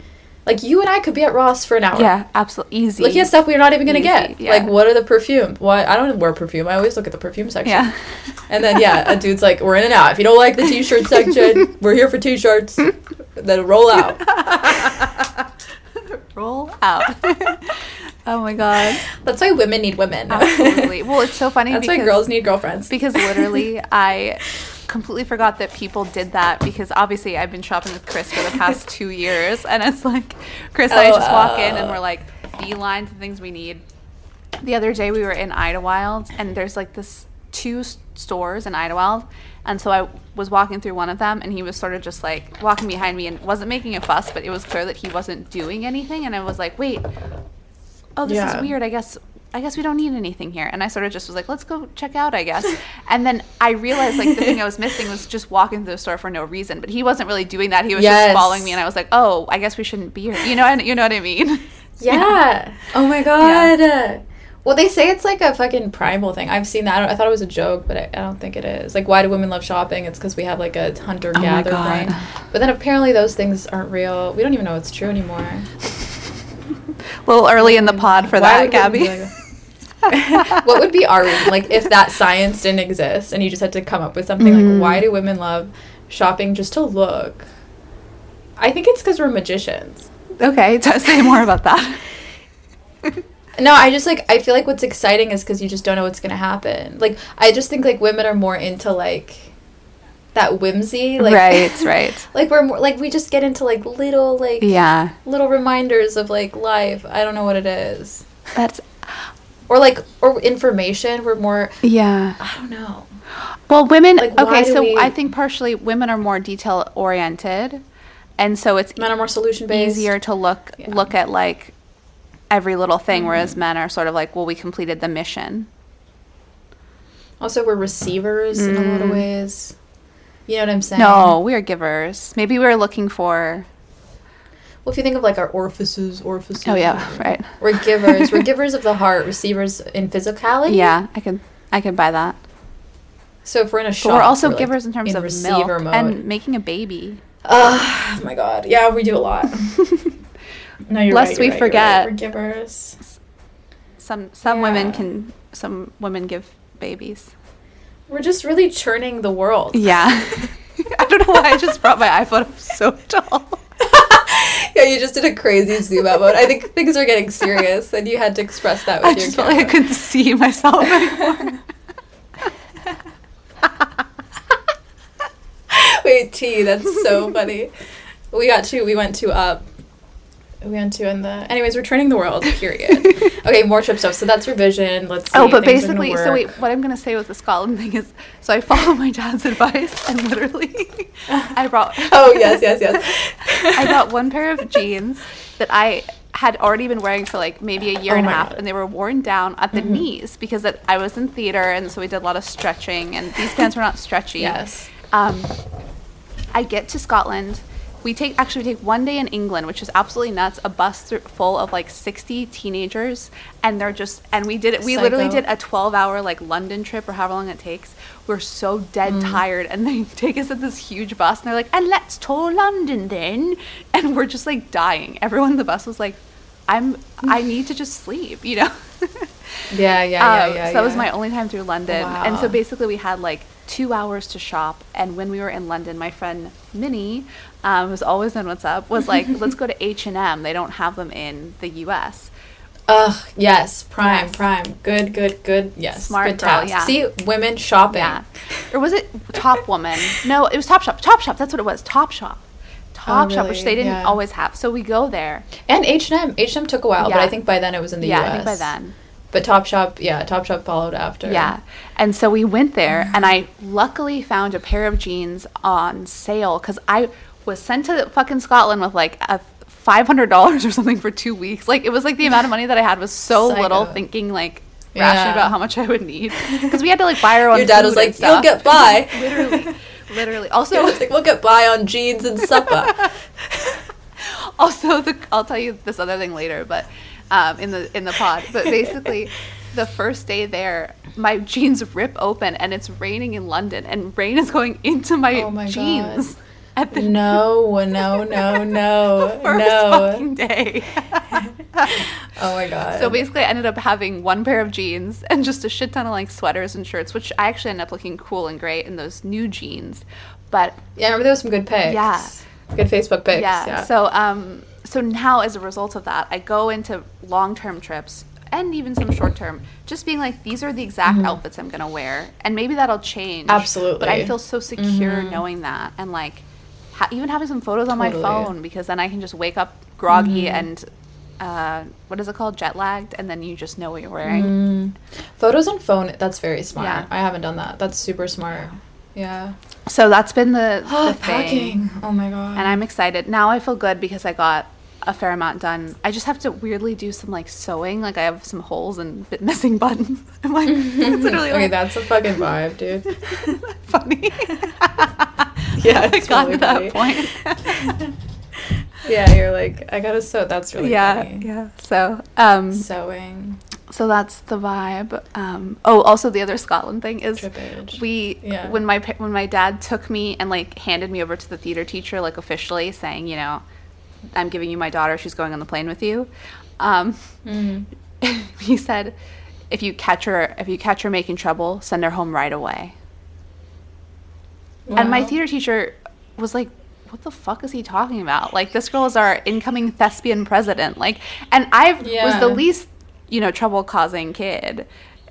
like you and I could be at Ross for an hour. yeah, absolutely easy. Looking at stuff we're not even gonna Easy, get. yeah. Like, what are the perfume? What I don't wear perfume. I always look at the perfume section. Yeah. And then yeah, a dude's like, "We're in and out. If you don't like the t-shirt section, we're here for t-shirts. Then roll out." Roll out. oh my god. That's why women need women. Absolutely. Well, it's so funny That's because why girls need girlfriends. because literally I completely forgot that people did that because obviously I've been shopping with Chris for the past two years and it's like Chris and I oh, just walk in and uh. we're like beeline to things we need. The other day we were in Idyllwild and there's like this two stores in Idyllwild and so I was walking through one of them and he was sort of just like walking behind me and wasn't making a fuss but it was clear that he wasn't doing anything and I was like wait oh this Yeah. is weird i guess i guess we don't need anything here and i sort of just was like let's go check out i guess and then i realized like the thing i was missing was just walking through the store for no reason but he wasn't really doing that he was Yes. just following me and i was like oh i guess we shouldn't be here you know you know what i mean Yeah. Oh my god. Well, they say it's like a fucking primal thing. I've seen that. I, I thought it was a joke, but I, I don't think it is. Like, why do women love shopping? It's because we have like a hunter gatherer oh God. brain. But then apparently those things aren't real. We don't even know it's true anymore. a little early in the pod for Why that would gabby like what would be our reason? Like if that science didn't exist and you just had to come up with something Mm. like why do women love shopping just to look? I think it's because we're magicians. Okay, t- say more about that. No, I just like I feel like what's exciting is because you just don't know what's gonna happen. Like I just think like women are more into like that whimsy, like right, right. like we're more like we just get into like little like Yeah, little reminders of like life. I don't know what it is, that's or like or information. We're more yeah. I don't know. Well, women. Like, okay, so we- I think partially women are more detail oriented, and so it's Men are more solution based. easier to look Yeah. look at like every little thing, whereas Mm-hmm. men are sort of like, well, we completed the mission. Also, we're receivers in a lot of ways. You know what I'm saying? No, we are givers. Maybe we are looking for. Well, if you think of like our orifices, orifices. Oh yeah, right. We're givers. we're givers of the heart. Receivers in physicality. Yeah, I can I can buy that. So if we're in a shop, But we're also like, givers in terms of milk mode. and making a baby. oh my god, yeah, we do a lot. no, you're Lest right, we right, you're right. forget. We're givers. Some some women can some women give babies. We're just really churning the world. Yeah. I don't know why I just brought my iPhone up so tall. yeah, you just did a crazy zoom out mode. I think things are getting serious, and you had to express that with I your just felt like I camera. couldn't see myself anymore. Wait, T, that's so funny. We got to, we went to, uh, we went to in the, anyways, we're turning the world, period. okay, more trip stuff. So that's revision. Let's see. Oh, but things are gonna basically, so wait, what I'm gonna say with the Scotland thing is, so I follow my dad's advice, and literally, I brought. Oh, yes, yes, yes. I bought one pair of jeans that I had already been wearing for like maybe a year Oh and a half, God. Mm-hmm. and they were worn down at the knees because that I was in theater, and so we did a lot of stretching, and these pants were not stretchy. Yes. Um, I get to Scotland. We take actually we take one day in England, which is absolutely nuts. A bus through, full of like sixty teenagers, and they're just and we did it. We literally did a twelve-hour like London trip or however long it takes. We're so dead Mm. tired, and they take us in this huge bus, and they're like, "And let's tour London then," and we're just like dying. Everyone in the bus was like, "I'm I need to just sleep," you know. Yeah, yeah, yeah, Um, yeah. so that was my only time through London. wow. And so basically, we had like two hours to shop. And when we were in London, my friend Minnie, um, who's always on WhatsApp, was like, "Let's go to H and M. They don't have them in the U.S." Ugh, yes, prime, Yes. prime. Good, good, good. Yes, Smart good girl, task. yeah. See, women shopping. Yeah, or was it Top Woman? No, it was Top Shop. Top Shop. That's what it was. Top Shop. Top oh, Shop, which they didn't Yeah. always have. So we go there. And H and M. H and M took a while, but I think by then it was in the yeah, U.S. I think by then. But Topshop, yeah, Topshop followed after. Yeah. And so we went there, and I luckily found a pair of jeans on sale because I was sent to fucking Scotland with like a $500 or something for two weeks. Like, it was like the amount of money that I had was so Psycho. little, thinking like Yeah. about how much I would need. Because we had to like buy our own Your dad was like, "You'll get by." literally. Literally. So Also, it's like we'll get by on jeans and supper. also the I'll tell you this other thing later, but um, in the in the pod. But basically, the first day there, my jeans rip open and it's raining in London, and rain is going into my, Oh my jeans God. At the no, no, no, no, first no. fucking day. Oh my god. so basically, I ended up having one pair of jeans and just a shit ton of like sweaters and shirts, which I actually ended up looking cool and great in those new jeans. But yeah, I remember there was some good pics. Yeah. Good Facebook pics. yeah. Yeah. So um so now as a result of that, I go into long term trips and even some short term, just being like, these are the exact outfits I'm gonna wear, and maybe that'll change. Mm-hmm. Absolutely. But I feel so secure knowing that, and like ha- even having some photos on my Totally. Mm-hmm. phone because then I can just wake up groggy and. Uh, what is it called? Jet lagged, and then you just know what you're wearing. Photos on phone, that's very smart. Yeah. I haven't done that. That's super smart. Yeah. So that's been the, the Oh, thing. packing. Oh my god. and I'm excited. Now I feel good because I got a fair amount done. I just have to weirdly do some like sewing. Like I have some holes and bit missing buttons. I'm like, it's literally okay, like that's a fucking vibe, dude. funny. Yeah, I it's got really to that funny. point. Yeah, you're like, I gotta sew. That's really yeah, funny. yeah. So, um, Sewing. so that's the vibe. Um, oh, also the other Scotland thing is Trippage. we Yeah. when my when my dad took me and like handed me over to the theater teacher like officially saying you know I'm giving you my daughter she's going on the plane with you um, Mm. he said if you catch her if you catch her making trouble, send her home right away. And my theater teacher was like, "What the fuck is he talking about? Like this girl is our incoming thespian president." Like, and I was the least, you know, trouble causing kid,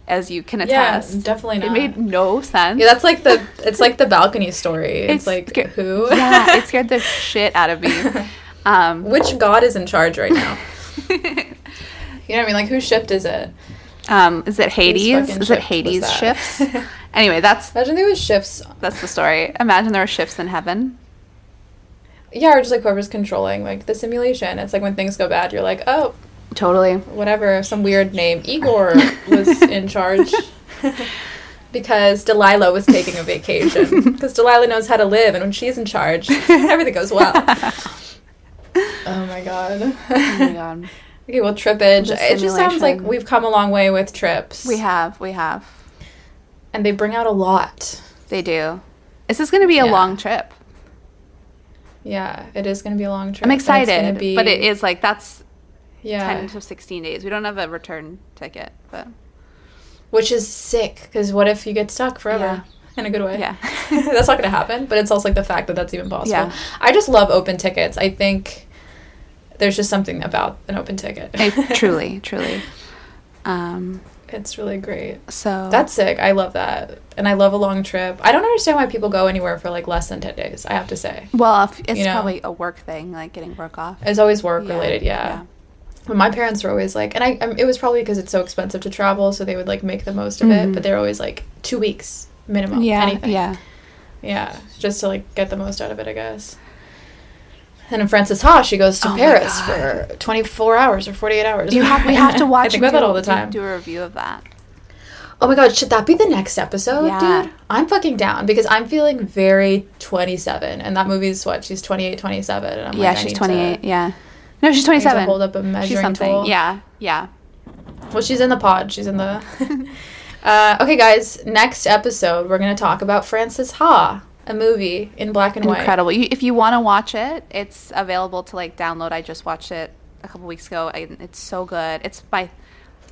as you can Yeah, attest. definitely It made no sense. Yeah, that's like the it's like the balcony story. It's, like sca- who? yeah, it scared the shit out of me. Um, Which god is in charge right now? you know what I mean? Like whose shift is it? um, is it Hades? Is it Hades that? shifts? anyway, that's Imagine there was shifts. that's the story. Imagine there were shifts in heaven. Yeah, or just like whoever's controlling like the simulation. It's like when things go bad, you're like, oh, Totally. whatever, some weird name. Igor was in charge because Delilah was taking a vacation. Because Delilah knows how to live, and when she's in charge, everything goes well. oh my god. Oh my god. okay, well, trippage. It just sounds like we've come a long way with trips. We have, we have. and they bring out a lot. They do. Is this is going to be a Yeah. long trip. Yeah, it is going to be a long trip. I'm and it's gonna excited, be- but it is like that's yeah, 10 to 16 days. We don't have a return ticket, but which is sick. Because what if you get stuck forever? Yeah. In a good way. Yeah. that's not going to happen. But it's also like the fact that that's even possible. Yeah. I just love open tickets. I think there's just something about an open ticket. I, truly, truly. Um, it's really great. so That's sick. I love that, and I love a long trip. I don't understand why people go anywhere for like less than ten days. I have to say, well, it's you know. probably a work thing, like getting work off. it's always work Yeah, related. yeah. But my parents were always like, and I, um, it was probably because it's so expensive to travel, so they would like make the most of Mhm. it. But they're always like two weeks minimum. Yeah, anything. yeah. yeah, just to like get the most out of it, I guess. And in Frances Ha, she goes to Oh Paris for twenty four hours or forty eight hours. You have we have to watch. I think about that all the time. Do, a review of that. Oh my god, should that be the next episode, Yeah. dude? I'm fucking down because I'm feeling very 27, and that movie's what? She's 28, 27, and I'm yeah, like, she's 28. To, yeah. No, she's I need to 27. hold up a measuring she's something. tool. Yeah, yeah. Well, she's in the pod. She's in the. uh, okay, guys. Next episode, we're gonna talk about Frances Ha, a movie in black and white. Incredible. You, if you want to watch it, it's available to like download. I just watched it a couple weeks ago. I, it's so good. It's by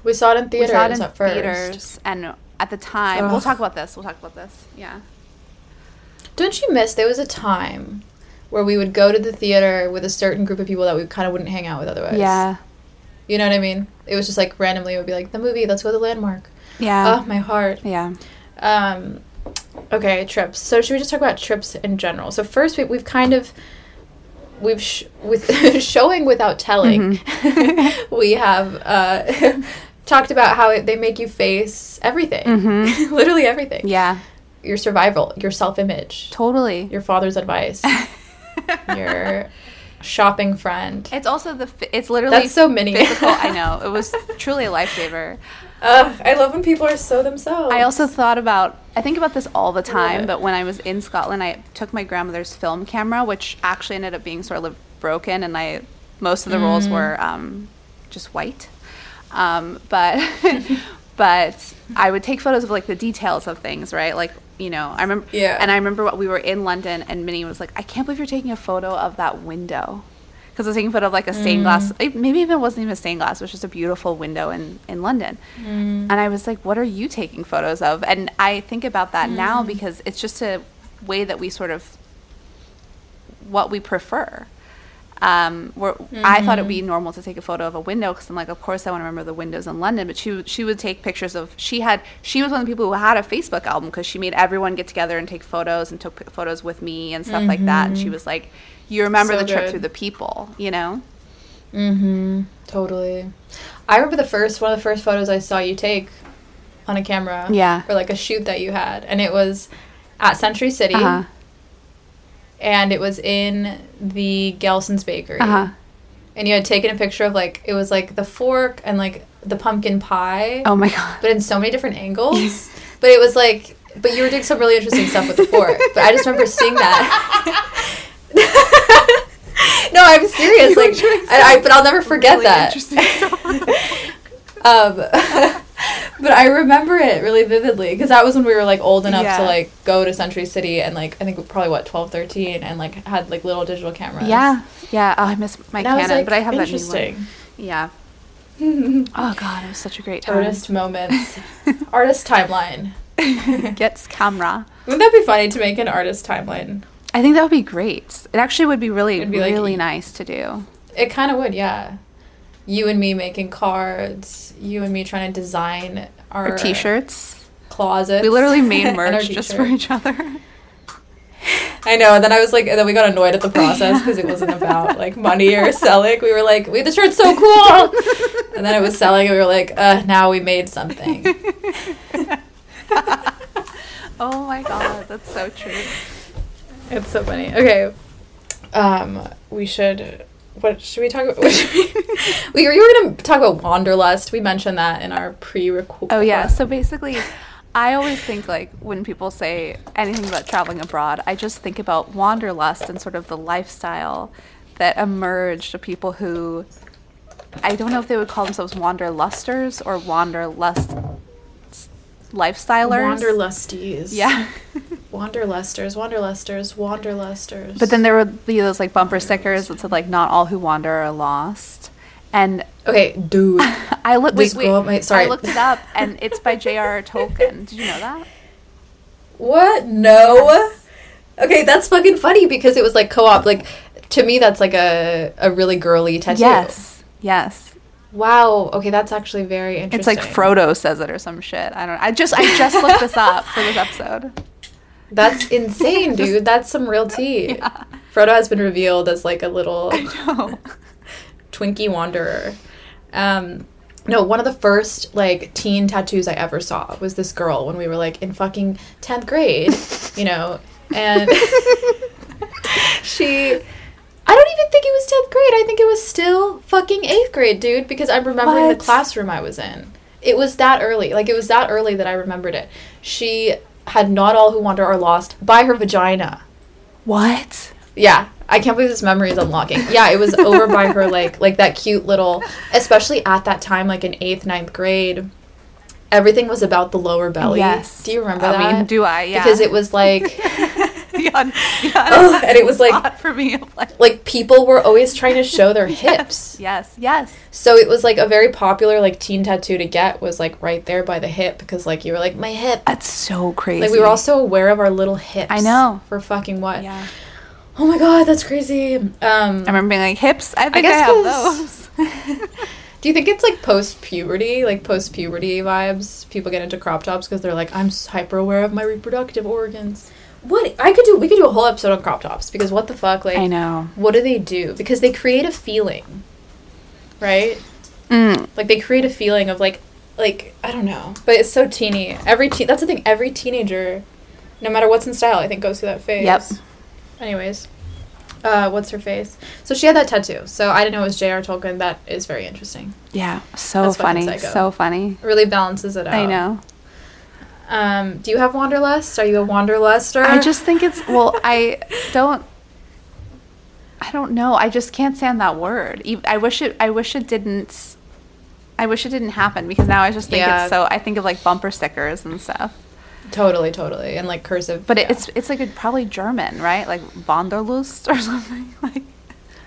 We saw it in we theaters saw it in at first. theaters, and at the time, we'll talk about this. We'll talk about this. Yeah. Don't you miss? There was a time where we would go to the theater with a certain group of people that we kind of wouldn't hang out with otherwise. Yeah. You know what I mean? It was just like randomly it would be like the movie. Let's go to the landmark. Yeah. Oh, my heart. yeah. Um, okay, trips. So should we just talk about trips in general? So first, we, we've kind of we've sh- with showing without telling. we have uh, talked about how it, they make you face everything, Mhm. literally everything. Yeah. Your survival, your self-image, Totally. your father's advice, your shopping friend. It's also the. It's literally. That's so many. Physical. I know. It was truly a lifesaver. Ugh, I love when people are so themselves. I also thought about I think about this all the time, but when I was in Scotland, I took my grandmother's film camera, which actually ended up being sort of broken, and I most of the rolls Mm. were um, just white. Um, but but I would take photos of like the details of things, right? Like you know, I remember. Yeah. And I remember what we were in London, and Minnie was like, "I can't believe you're taking a photo of that window." Because I was taking a photo of like a stained glass, Mm. eh, maybe even it wasn't even a stained glass, it was just a beautiful window in, in London. Mm. And I was like, what are you taking photos of? And I think about that now Mm. because it's just a way that we sort of, what we prefer. Um, where I thought it'd be Mm-hmm. normal to take a photo of a window because I'm like, of course I want to remember the windows in London. But she she would take pictures of. She had she was one of the people who had a Facebook album because she made everyone get together and take photos and took p- photos with me and stuff like that. And she was like, you remember Mm-hmm. So the trip good. through the people, you know? Mm-hmm. Totally. I remember the first one of the first photos I saw you take on a camera. Yeah. Or like a shoot that you had, and it was at Century City, Uh-huh. And it was in the Gelson's Bakery. Uh huh. And you had taken a picture of like it was like the fork and like the pumpkin pie, Oh my god. but in so many different angles. but it was like, but you were doing some really interesting stuff with the fork. But I just remember seeing that. no, I'm serious. You Like, I, I, but I'll never forget really that. um, but I remember it really vividly because that was when we were like old enough Yeah. to like go to Century City and like I think probably what 12, 13 and like had like little digital cameras. Yeah, yeah. Oh, I miss my And I was Canon, like, but I have that new one. Yeah, Oh god, it was such a great time. Artist moments. artist timeline. Gets camera. Wouldn't that be funny to make an artist timeline? I think that would be great. It actually would be really, be really e- nice to do. It kind of would, yeah. You and me making cards. You and me trying to design our Or t-shirts. closets. We literally made merch just for each other. I know, and then I was like, and then we got annoyed at the process because it wasn't about like money or selling. We were like, "Wait, the shirt's so cool," and then it was selling, and we were like, "Uh, now we made something." oh my god, that's so true. It's so funny. Okay, um, we should. What should we talk about? What should we, we were, were gonna talk about wanderlust. We mentioned that in our pre-record. Oh yeah, so basically I always think like when people say anything about traveling abroad, I just think about wanderlust and sort of the lifestyle that emerged of people who I don't know if they would call themselves wanderlusters or wanderlust lifestylers. wanderlusties. Yeah. wanderlusters, wanderlusters, wanderlusters. but then there would be those like bumper stickers that said like not all who wander are lost. And okay, dude. I looked. Wait, wait. wait, sorry. I looked it up, and it's by J.R.R. Tolkien. Did you know that? What? No. Okay, that's fucking funny because it was like co-op. Like to me, that's like a a really girly tattoo. Yes. Yes. Wow. Okay, that's actually very interesting. It's like Frodo says it or some shit. I don't. I just I just looked this up for this episode. That's insane, dude. That's some real tea. Yeah. Frodo has been revealed as like a little Twinkie wanderer. Um, no, one of the first like teen tattoos I ever saw was this girl when we were like in fucking tenth grade, you know, and she. I don't even think it was tenth grade. I think it was still fucking eighth grade, dude. Because I'm remembering What? the classroom I was in. It was that early. Like it was that early that I remembered it. She had not all who wander are lost by her vagina. What? Yeah, I can't believe this memory is unlocking. Yeah, it was over by her like like that cute little, especially at that time, like in eighth, ninth grade. Everything was about the lower belly. Yes. Do you remember I that? mean, do I? Yeah. Because it was like the un- the Ugh, and it was like- for me. Like, like people were always trying to show their hips. yes. Yes. So it was like a very popular like teen tattoo to get was like right there by the hip because like you were like my hip. That's so crazy. Like we were also aware of our little hips. I know. For fucking what? Yeah. Oh my god, that's crazy. Um I remember being like hips. I think I, guess have 'cause- those. Do you think it's like post puberty, like post puberty vibes? People get into crop tops because they're like, I'm hyper aware of my reproductive organs. What I could do, we could do a whole episode on crop tops because what the fuck, like, I know. what do they do? Because they create a feeling, right? Mm. Like they create a feeling of like, like I don't know, but it's so teeny. Every teen, that's the thing. Every teenager, no matter what's in style, I think goes through that phase. Yep. Anyways, uh, what's her face? So she had that tattoo. So I didn't know it was J.R. Tolkien. That is very interesting. Yeah. So That's funny. So funny. It really balances it out. I know. Um, do you have wanderlust? Are you a wanderluster? I just think it's well. I don't. I don't know. I just can't stand that word. I wish it. I wish it didn't. I wish it didn't happen because now I just think Yeah. it's so. I think of like bumper stickers and stuff. totally, totally, and like cursive. But yeah. it's it's like a, probably German, right? Like Wanderlust or something. Like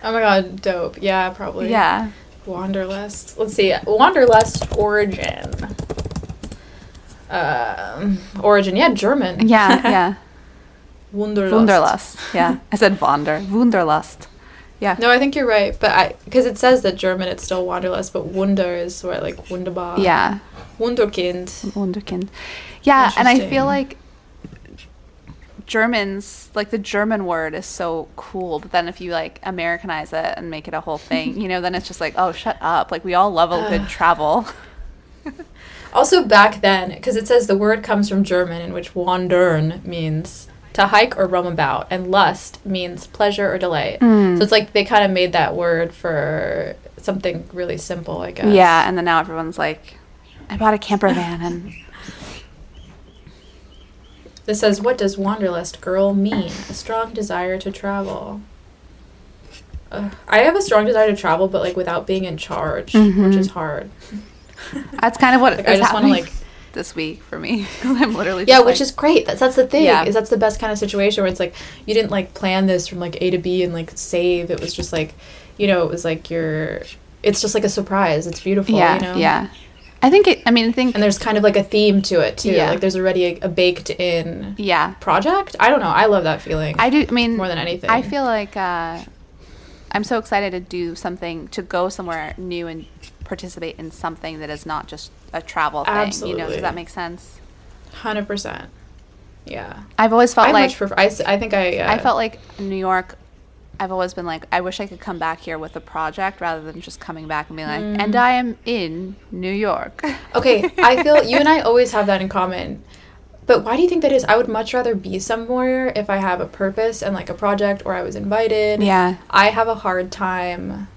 oh my god, dope. Yeah, probably. yeah. Wanderlust. Let's see. Wanderlust origin. Um, origin. Yeah, German. Yeah. Yeah. Wunderlust. Wunderlust. Yeah. I said Wander. Wunderlust. Yeah. No, I think you're right, but I because it says that German it's still Wanderlust, but Wunder is what like wunderbar. Yeah. Wunderkind. Wunderkind. Yeah, and I feel like Germans, like the German word is so cool, but then if you like Americanize it and make it a whole thing, you know, then it's just like, oh, shut up. Like we all love a good travel. Also, back then, because it says the word comes from German, in which wandern means to hike or roam about, and lust means pleasure or delight. Hmm. So it's like they kind of made that word for something really simple, I guess. Yeah, and then now everyone's like, I bought a camper van and This says, What does wanderlust girl mean? A strong desire to travel. Ugh. I have a strong desire to travel, but like without being in charge, which Mhm. is hard. that's kind of what Like, is I just want to like this week for me because I'm literally Yeah, which like- is great. That's that's the thing. Yeah. Is that's the best kind of situation where it's like you didn't like plan this from like A to B and like save. It was just like, you know, it was like your it's just like a surprise. It's beautiful. yeah, You know? yeah. I think it. I mean, I think And there's kind of like a theme to it too. Yeah. Like there's already a, a baked in yeah. project. I don't know. I love that feeling. I do. I mean, more than anything. I feel like uh, I'm so excited to do something, to go somewhere new and participate in something that is not just a travel thing. You know, Absolutely. does that make sense? Hundred percent. Yeah. I've always felt I like much prefer. I, s- I think I. Uh, I felt like New York. I've always been like, I wish I could come back here with a project rather than just coming back and being like, Mm. and I am in New York. Okay, I feel you and I always have that in common. But why do you think that is? I would much rather be somewhere if I have a purpose and like a project or I was invited. yeah. I have a hard time.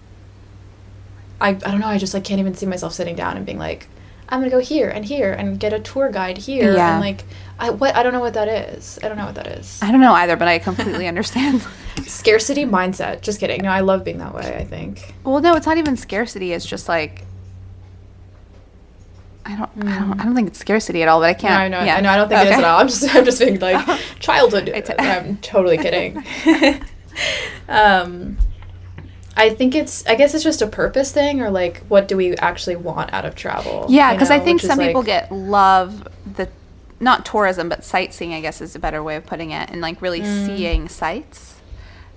I, I don't know, I just like can't even see myself sitting down and being like, I'm gonna go here and here and get a tour guide here Yeah. and like I what I don't know what that is. I don't know what that is. I don't know either, but I completely understand. Scarcity mindset. Just kidding. No, I love being that way, I think. well, no, it's not even scarcity. It's just like. I don't, I don't. I don't think it's scarcity at all, but I can't. I know. yeah. I know. I don't think it is at all. I'm just. I'm just being like childhood. It's- I'm totally kidding. um, I think it's. I guess it's just a purpose thing, or like, what do we actually want out of travel? Yeah, because I think which some people like- get love the not tourism, but sightseeing. I guess is a better way of putting it, and like really seeing sights.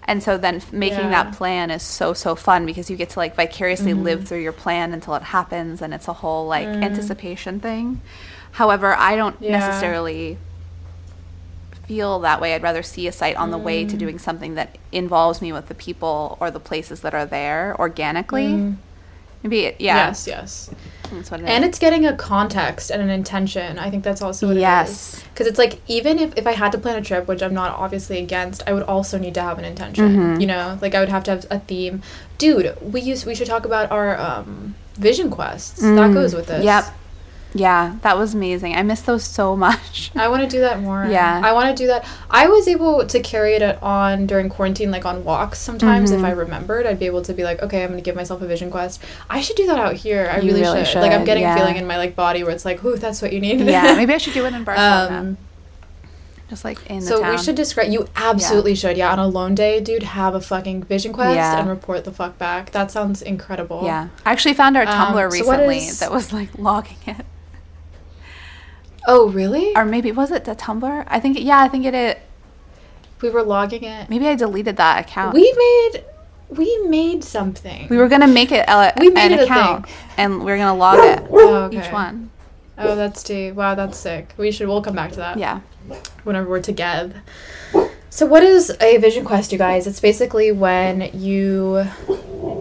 And so then making Mm. Yeah. that plan is so so fun because you get to like vicariously Mm-hmm. live through your plan until it happens, and it's a whole like Mm. anticipation thing. However, I don't Yeah. necessarily feel that way. I'd rather see a site on the way Mm. to doing something that involves me with the people or the places that are there organically. Maybe it, yeah, Mm. Yes, yes. that's what it And is. it's getting a context and an intention. I think that's also what Yes. Because it's like, even if, if I had to plan a trip, which I'm not obviously against, I would also need to have an intention. Mhm. You know? Like, I would have to have a theme. Dude, we use, we should talk about our um, vision quests. That Mm, goes with this. Yep. Yeah, that was amazing. I miss those so much. I want to do that more. Yeah. I want to do that. I was able to carry it on during quarantine, like on walks sometimes. If Mhm. I remembered, I'd be able to be like, okay, I'm going to give myself a vision quest. I should do that out here. I really, really should. Like, I'm should, getting yeah. a feeling in my like body where it's like, ooh, that's what you need. yeah, maybe I should do it in Barcelona. Um, just like in the so town. we should describe. You absolutely should. Yeah, on a lone day, dude, have a fucking vision quest Yeah. and report the fuck back. That sounds incredible. yeah, I actually found our Um, Tumblr so recently is- that was like logging it, Oh, really? or maybe was it the Tumblr? I think yeah, I think it. it we were logging it. maybe I deleted that account. We made. We made something. we were gonna make it uh, a, We made an it account, and we are gonna log it Oh, okay. each one. Oh, that's tea. Wow, that's sick. We should. We'll come back to that. Yeah. whenever we're together. So, what is a vision quest, you guys? It's basically when you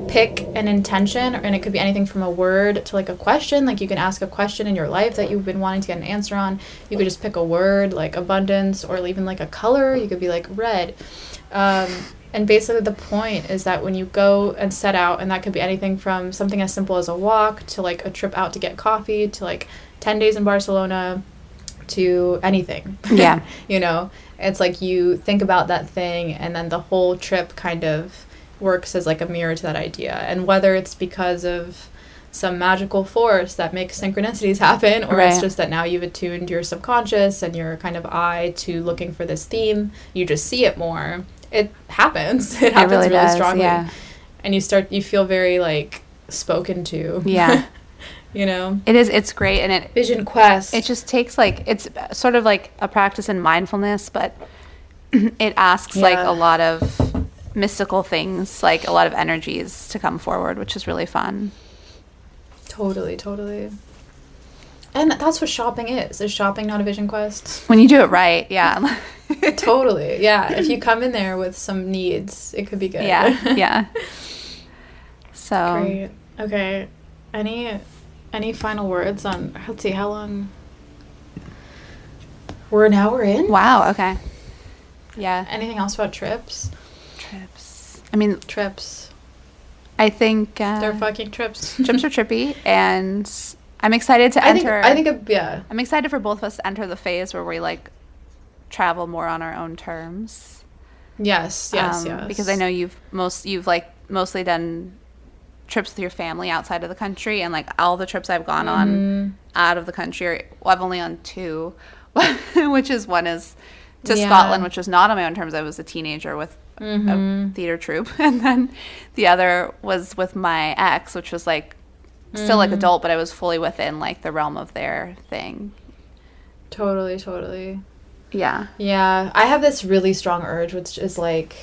pick an intention, and it could be anything from a word to like a question. Like, you can ask a question in your life that you've been wanting to get an answer on. You could just pick a word like abundance, or even like a color. You could be like red. Um, and basically, the point is that when you go and set out, and that could be anything from something as simple as a walk to like a trip out to get coffee to like 10 days in Barcelona to anything. Yeah. you know, it's like you think about that thing, and then the whole trip kind of works as like a mirror to that idea. And whether it's because of some magical force that makes synchronicities happen, or it's just that now you've attuned your subconscious and your kind of eye to looking for this theme, you just see it more. It happens. It happens really really, does, strongly. yeah. And you start, you feel very like spoken to. Yeah. you know? It is. It's great, and it Vision Quest. it just takes like it's sort of like a practice in mindfulness but it asks like a lot of mystical things like a lot of energies to come forward which is really fun Totally, totally. And that's what shopping is. Is shopping not a vision quest? when you do it right yeah totally. Yeah. If you come in there with some needs, it could be good. yeah yeah so Great. Okay. Any any final words on let's see, how long we're an hour in? wow okay yeah Anything else about trips? trips i mean Trips. i think uh, They're fucking trips. trips are trippy and i'm excited to I think enter I think a, yeah. i'm excited for both of us to enter the phase where we like travel more on our own terms Yes, yes, um, yes. Because I know you've most you've like mostly done trips with your family outside of the country, and like all the trips I've gone on Mm-hmm. out of the country, are, well, I've only on two, which is one is to Yeah. Scotland, which was not on my own terms. I was a teenager with Mm-hmm. a theater troupe, and then the other was with my ex, which was like still Mm-hmm. like adult, but I was fully within like the realm of their thing. Totally, totally. Yeah. Yeah, I have this really strong urge, which is like,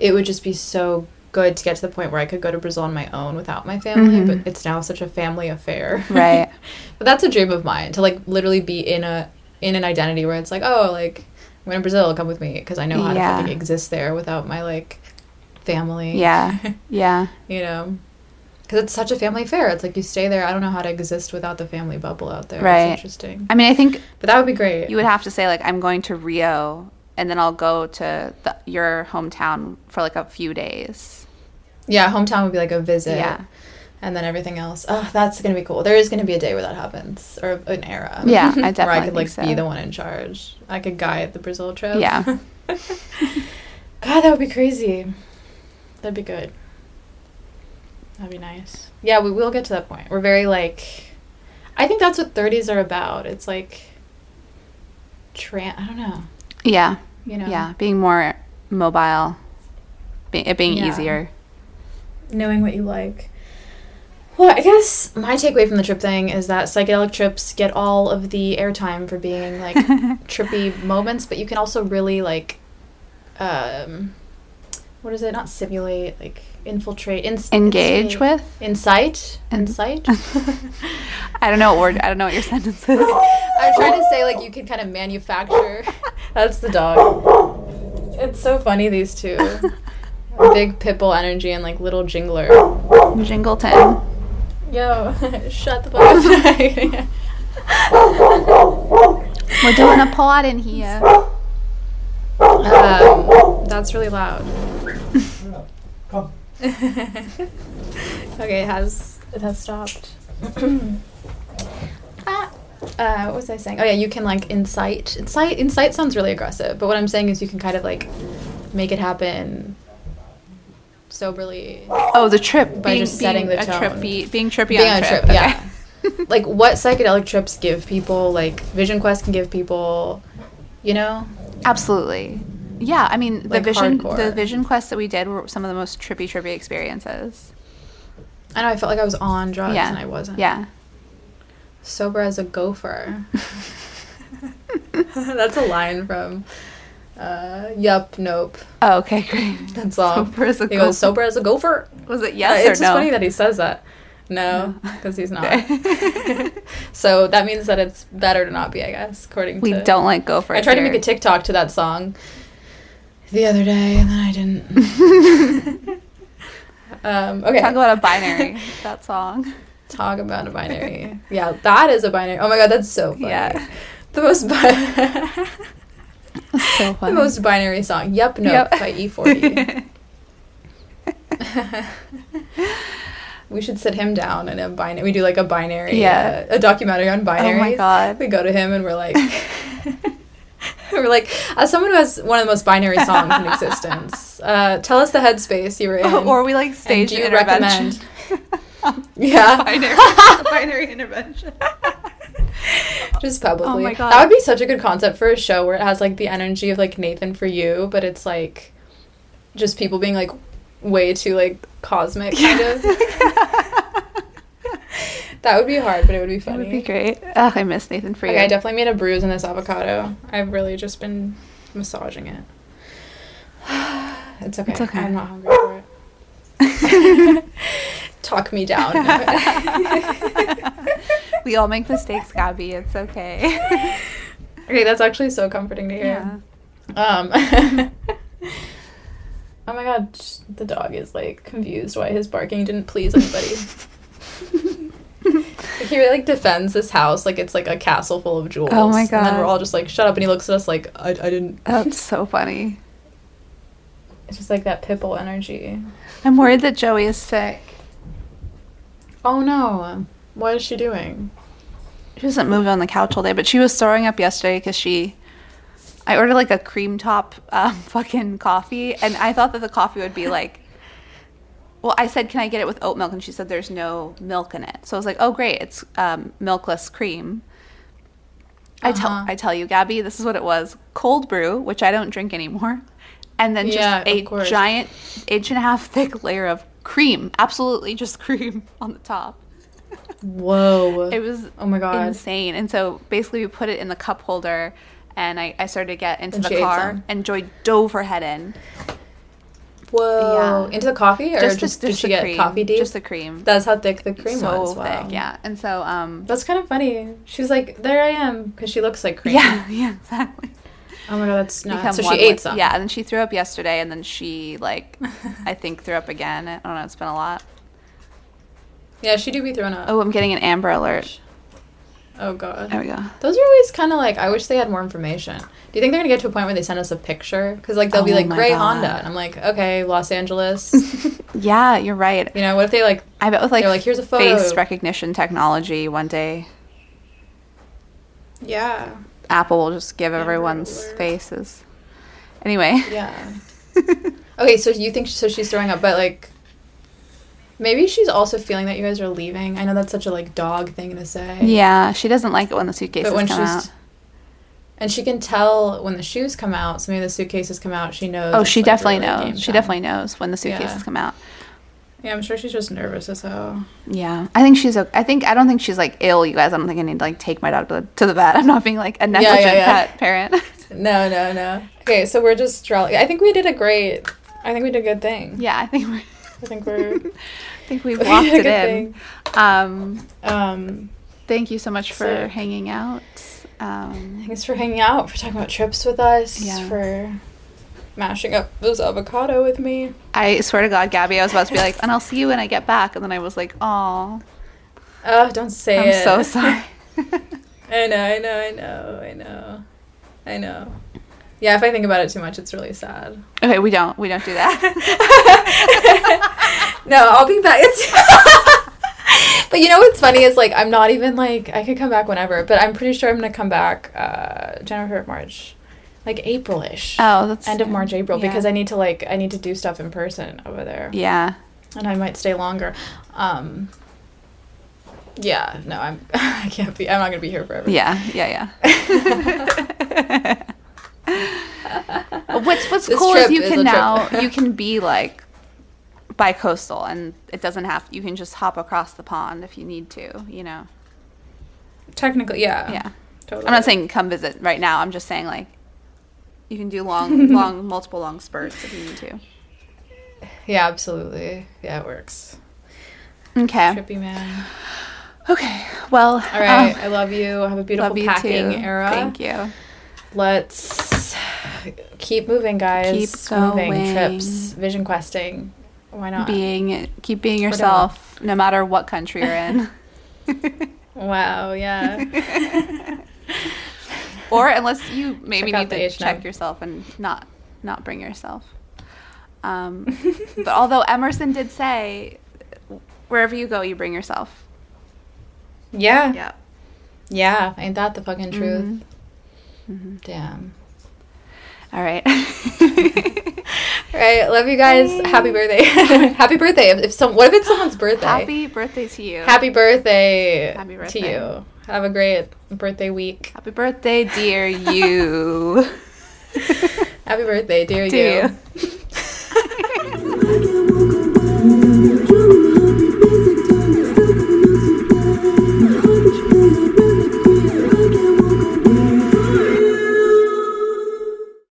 it would just be so good to get to the point where I could go to Brazil on my own without my family, Mhm. but it's now such a family affair. Right. but that's a dream of mine to like literally be in a in an identity where it's like, oh, like I'm in Brazil, come with me because I know how Yeah. to exist there without my like family. Yeah. Yeah. you know. Because it's such a family affair. It's like you stay there. I don't know how to exist without the family bubble out there. Right. It's interesting. I mean, I think But that would be great. you would have to say like I'm going to Rio, and then I'll go to the, your hometown for like a few days. Yeah, hometown would be like a visit. Yeah. And then everything else. Oh, that's gonna be cool. There is gonna be a day where that happens, or an era. Yeah, I definitely where I could like think be the one in charge. I could guide the Brazil trip. Yeah. God, that would be crazy. That'd be good. That'd be nice. Yeah, we will get to that point. We're very like, I think that's what thirties are about. It's like, tran. I don't know. Yeah. You know. Yeah. Being more mobile, be- it being Yeah. easier. Knowing what you like. Well, I guess my takeaway from the trip thing is that psychedelic trips get all of the airtime for being like trippy moments, but you can also really like, um, what is it? Not simulate, like infiltrate, ins- Engage with. incite, In- incite. I don't know what word. I don't know what your sentence is. I'm trying to say like you can kind of manufacture. That's the dog. It's so funny these two. Big pitbull energy and like little jingler. Jingleton. Yo, shut the fuck up. We're doing a pod in here. um, that's really loud. Come. okay, it has it has stopped. ah, uh, what was I saying? Oh yeah, you can like incite. Incite. Incite sounds really aggressive, but what I'm saying is you can kind of like make it happen soberly. Oh, the trip. By being, just setting the a tone. trippy, being trippy Being on a trip. trip, okay. yeah. like what psychedelic trips give people, like Vision Quest can give people, you know. Absolutely. Yeah, I mean the Like vision hardcore. the vision quests that we did were some of the most trippy trippy experiences. I know I felt like I was on drugs yeah. and I wasn't. Yeah. Sober as a gopher. That's a line from uh, Yup, Nope. Oh, okay, great. That song. Sober as a he goes, Sober as a gopher. Was it yes Uh, it's just no? funny that he says that. No, because he's not. So that means that it's better to not be, I guess, according we to. We don't like gopher. I tried to make a TikTok to that song the other day, and then I didn't. um, okay. Talk about a binary. that song. Talk about a binary. yeah, that is a binary. Oh my god, that's so funny. Yeah. The most bi- So the most binary song. Yep, no Yep. by E40. we should sit him down in a binary. We do like a binary, Yeah. uh, a documentary on binaries. Oh my God. We go to him and we're like, we're like, as someone who has one of the most binary songs in existence, uh, tell us the headspace you were in. or we like and stage do you intervention. recommend? yeah, binary, binary intervention. just publicly. Oh my God. That would be such a good concept for a show where it has like the energy of like Nathan for you, but it's like just people being like way too like cosmic kind of. that would be hard, but it would be That funny. would be great. Ugh, I miss Nathan for you. I definitely made a bruise in this avocado. I've really just been massaging it. It's okay. It's okay. I'm not hungry for it. Talk me down. we all make mistakes, Gabby. It's okay. okay, that's actually so comforting to hear. yeah. Um, oh my god, the dog is like confused why his barking didn't please anybody. like, he like defends this house like it's like a castle full of jewels. Oh my god! And then we're all just like, shut up, and he looks at us like, I, I didn't. That's so funny. It's just like that pitbull energy. I'm worried that Joey is sick. Oh no, what is she doing? She doesn't move on the couch all day, but she was throwing up yesterday because she. I ordered like a cream top um, fucking coffee, and I thought that the coffee would be like. Well, I said, "Can I get it with oat milk?" And she said, "There's no milk in it." So I was like, "Oh, great! It's um, milkless cream." I tell Uh-huh. I tell you, Gabby, this is what it was: cold brew, which I don't drink anymore, and then just Yeah, a giant inch and a half thick layer of cream. Absolutely just cream on the top. Whoa. It was oh my god. insane. And so basically, we put it in the cup holder, and I, I started to get into And the car, and Joy dove her head in. Whoa. Yeah. Into the coffee or just, the- did she get cream. coffee deep? Just the cream. That's how thick the cream so was. Wow. thick, yeah. And so, um, That's kind of funny. She was like, "There I am," because she looks like cream. yeah, yeah, exactly. Oh my god, that's Become nuts. So she ate with- some. Yeah, and then she threw up yesterday, and then she like, I think threw up again. I don't know. It's been a lot. Yeah, she do be thrown up. Oh, I'm getting an Amber Alert. Oh god. There we go. Those are always kind of like I wish they had more information. Do you think they're gonna get to a point where they send us a picture? Because like they'll be Oh like my gray God. Honda, and I'm like, okay, Los Angeles. Yeah, you're right. you know, what if they like? I bet with like, like, "Here's a photo." face recognition technology, one day Yeah, Apple will just give everyone's faces. Anyway. yeah. okay, so you think so? She's throwing up, but like, maybe she's also feeling that you guys are leaving. I know that's such a like dog thing to say. Yeah, she doesn't like it when the suitcases but when come she's out. and she can tell when the shoes come out. So maybe the suitcases come out. She knows. Oh, she like, definitely really knows. She time. definitely knows when the suitcases Yeah. come out. Yeah, I'm sure she's just nervous as hell. Yeah, I think she's. I think I don't think she's like ill. You guys, I don't think I need to like take my dog to the, to the vet. I'm not being like a negligent yeah. pet parent. No, no, no. Okay, so we're just strolling. I think we did a great. I think we did a good thing. yeah, I think we're. I think we're. I think we walked it in. Um, Um, thank you so much for Sick. hanging out. Um, thanks for hanging out, for talking about trips with us, Yeah. for mashing up those avocado with me. I swear to God, Gabby, I was about to be like, and I'll see you when I get back, and then I was like, oh, Oh, don't say it. I'm so sorry. I know, I know, I know, I know, I know. Yeah, if I think about it too much, it's really sad. okay, we don't. We don't do that. no, I'll be back. But you know what's funny is like I'm not even like I could come back whenever, but I'm pretty sure I'm gonna come back uh January, March, like April-ish. oh, that's End of March, April, yeah. because I need to like I need to do stuff in person over there, Yeah. and I might stay longer. Um, yeah, no, I'm I can't be. I'm not gonna be here forever. Yeah, yeah, yeah. what's what's This cool is you is can now you can be like bi-coastal and it doesn't have you can just hop across the pond if you need to, you know. Technically, yeah. Yeah. Totally. I'm not saying come visit right now. I'm just saying like you can do long long multiple long spurts if you need to. Yeah, absolutely. Yeah, it works. Okay. Trippy man. Okay. Well, All right. um, I love you. Have a beautiful love you packing too. era. Thank you. Let's keep moving, guys. Keep moving. Trips, vision questing. Why not? Being keep being Whatever. yourself no matter what country you're in. Wow. Yeah. or unless you maybe Check need to H&M. check yourself and not not bring yourself. Um, but although Emerson did say, wherever you go, you bring yourself. yeah. Yeah. Yeah. Ain't that the fucking truth? Mm-hmm. Damn. All right. All right. Love you guys. Happy birthday. Happy birthday. If, if some, what if it's someone's birthday? Happy birthday to you. Happy birthday, Happy birthday to you. Have a great birthday week. Happy birthday, dear you. Happy birthday, dear, you. you.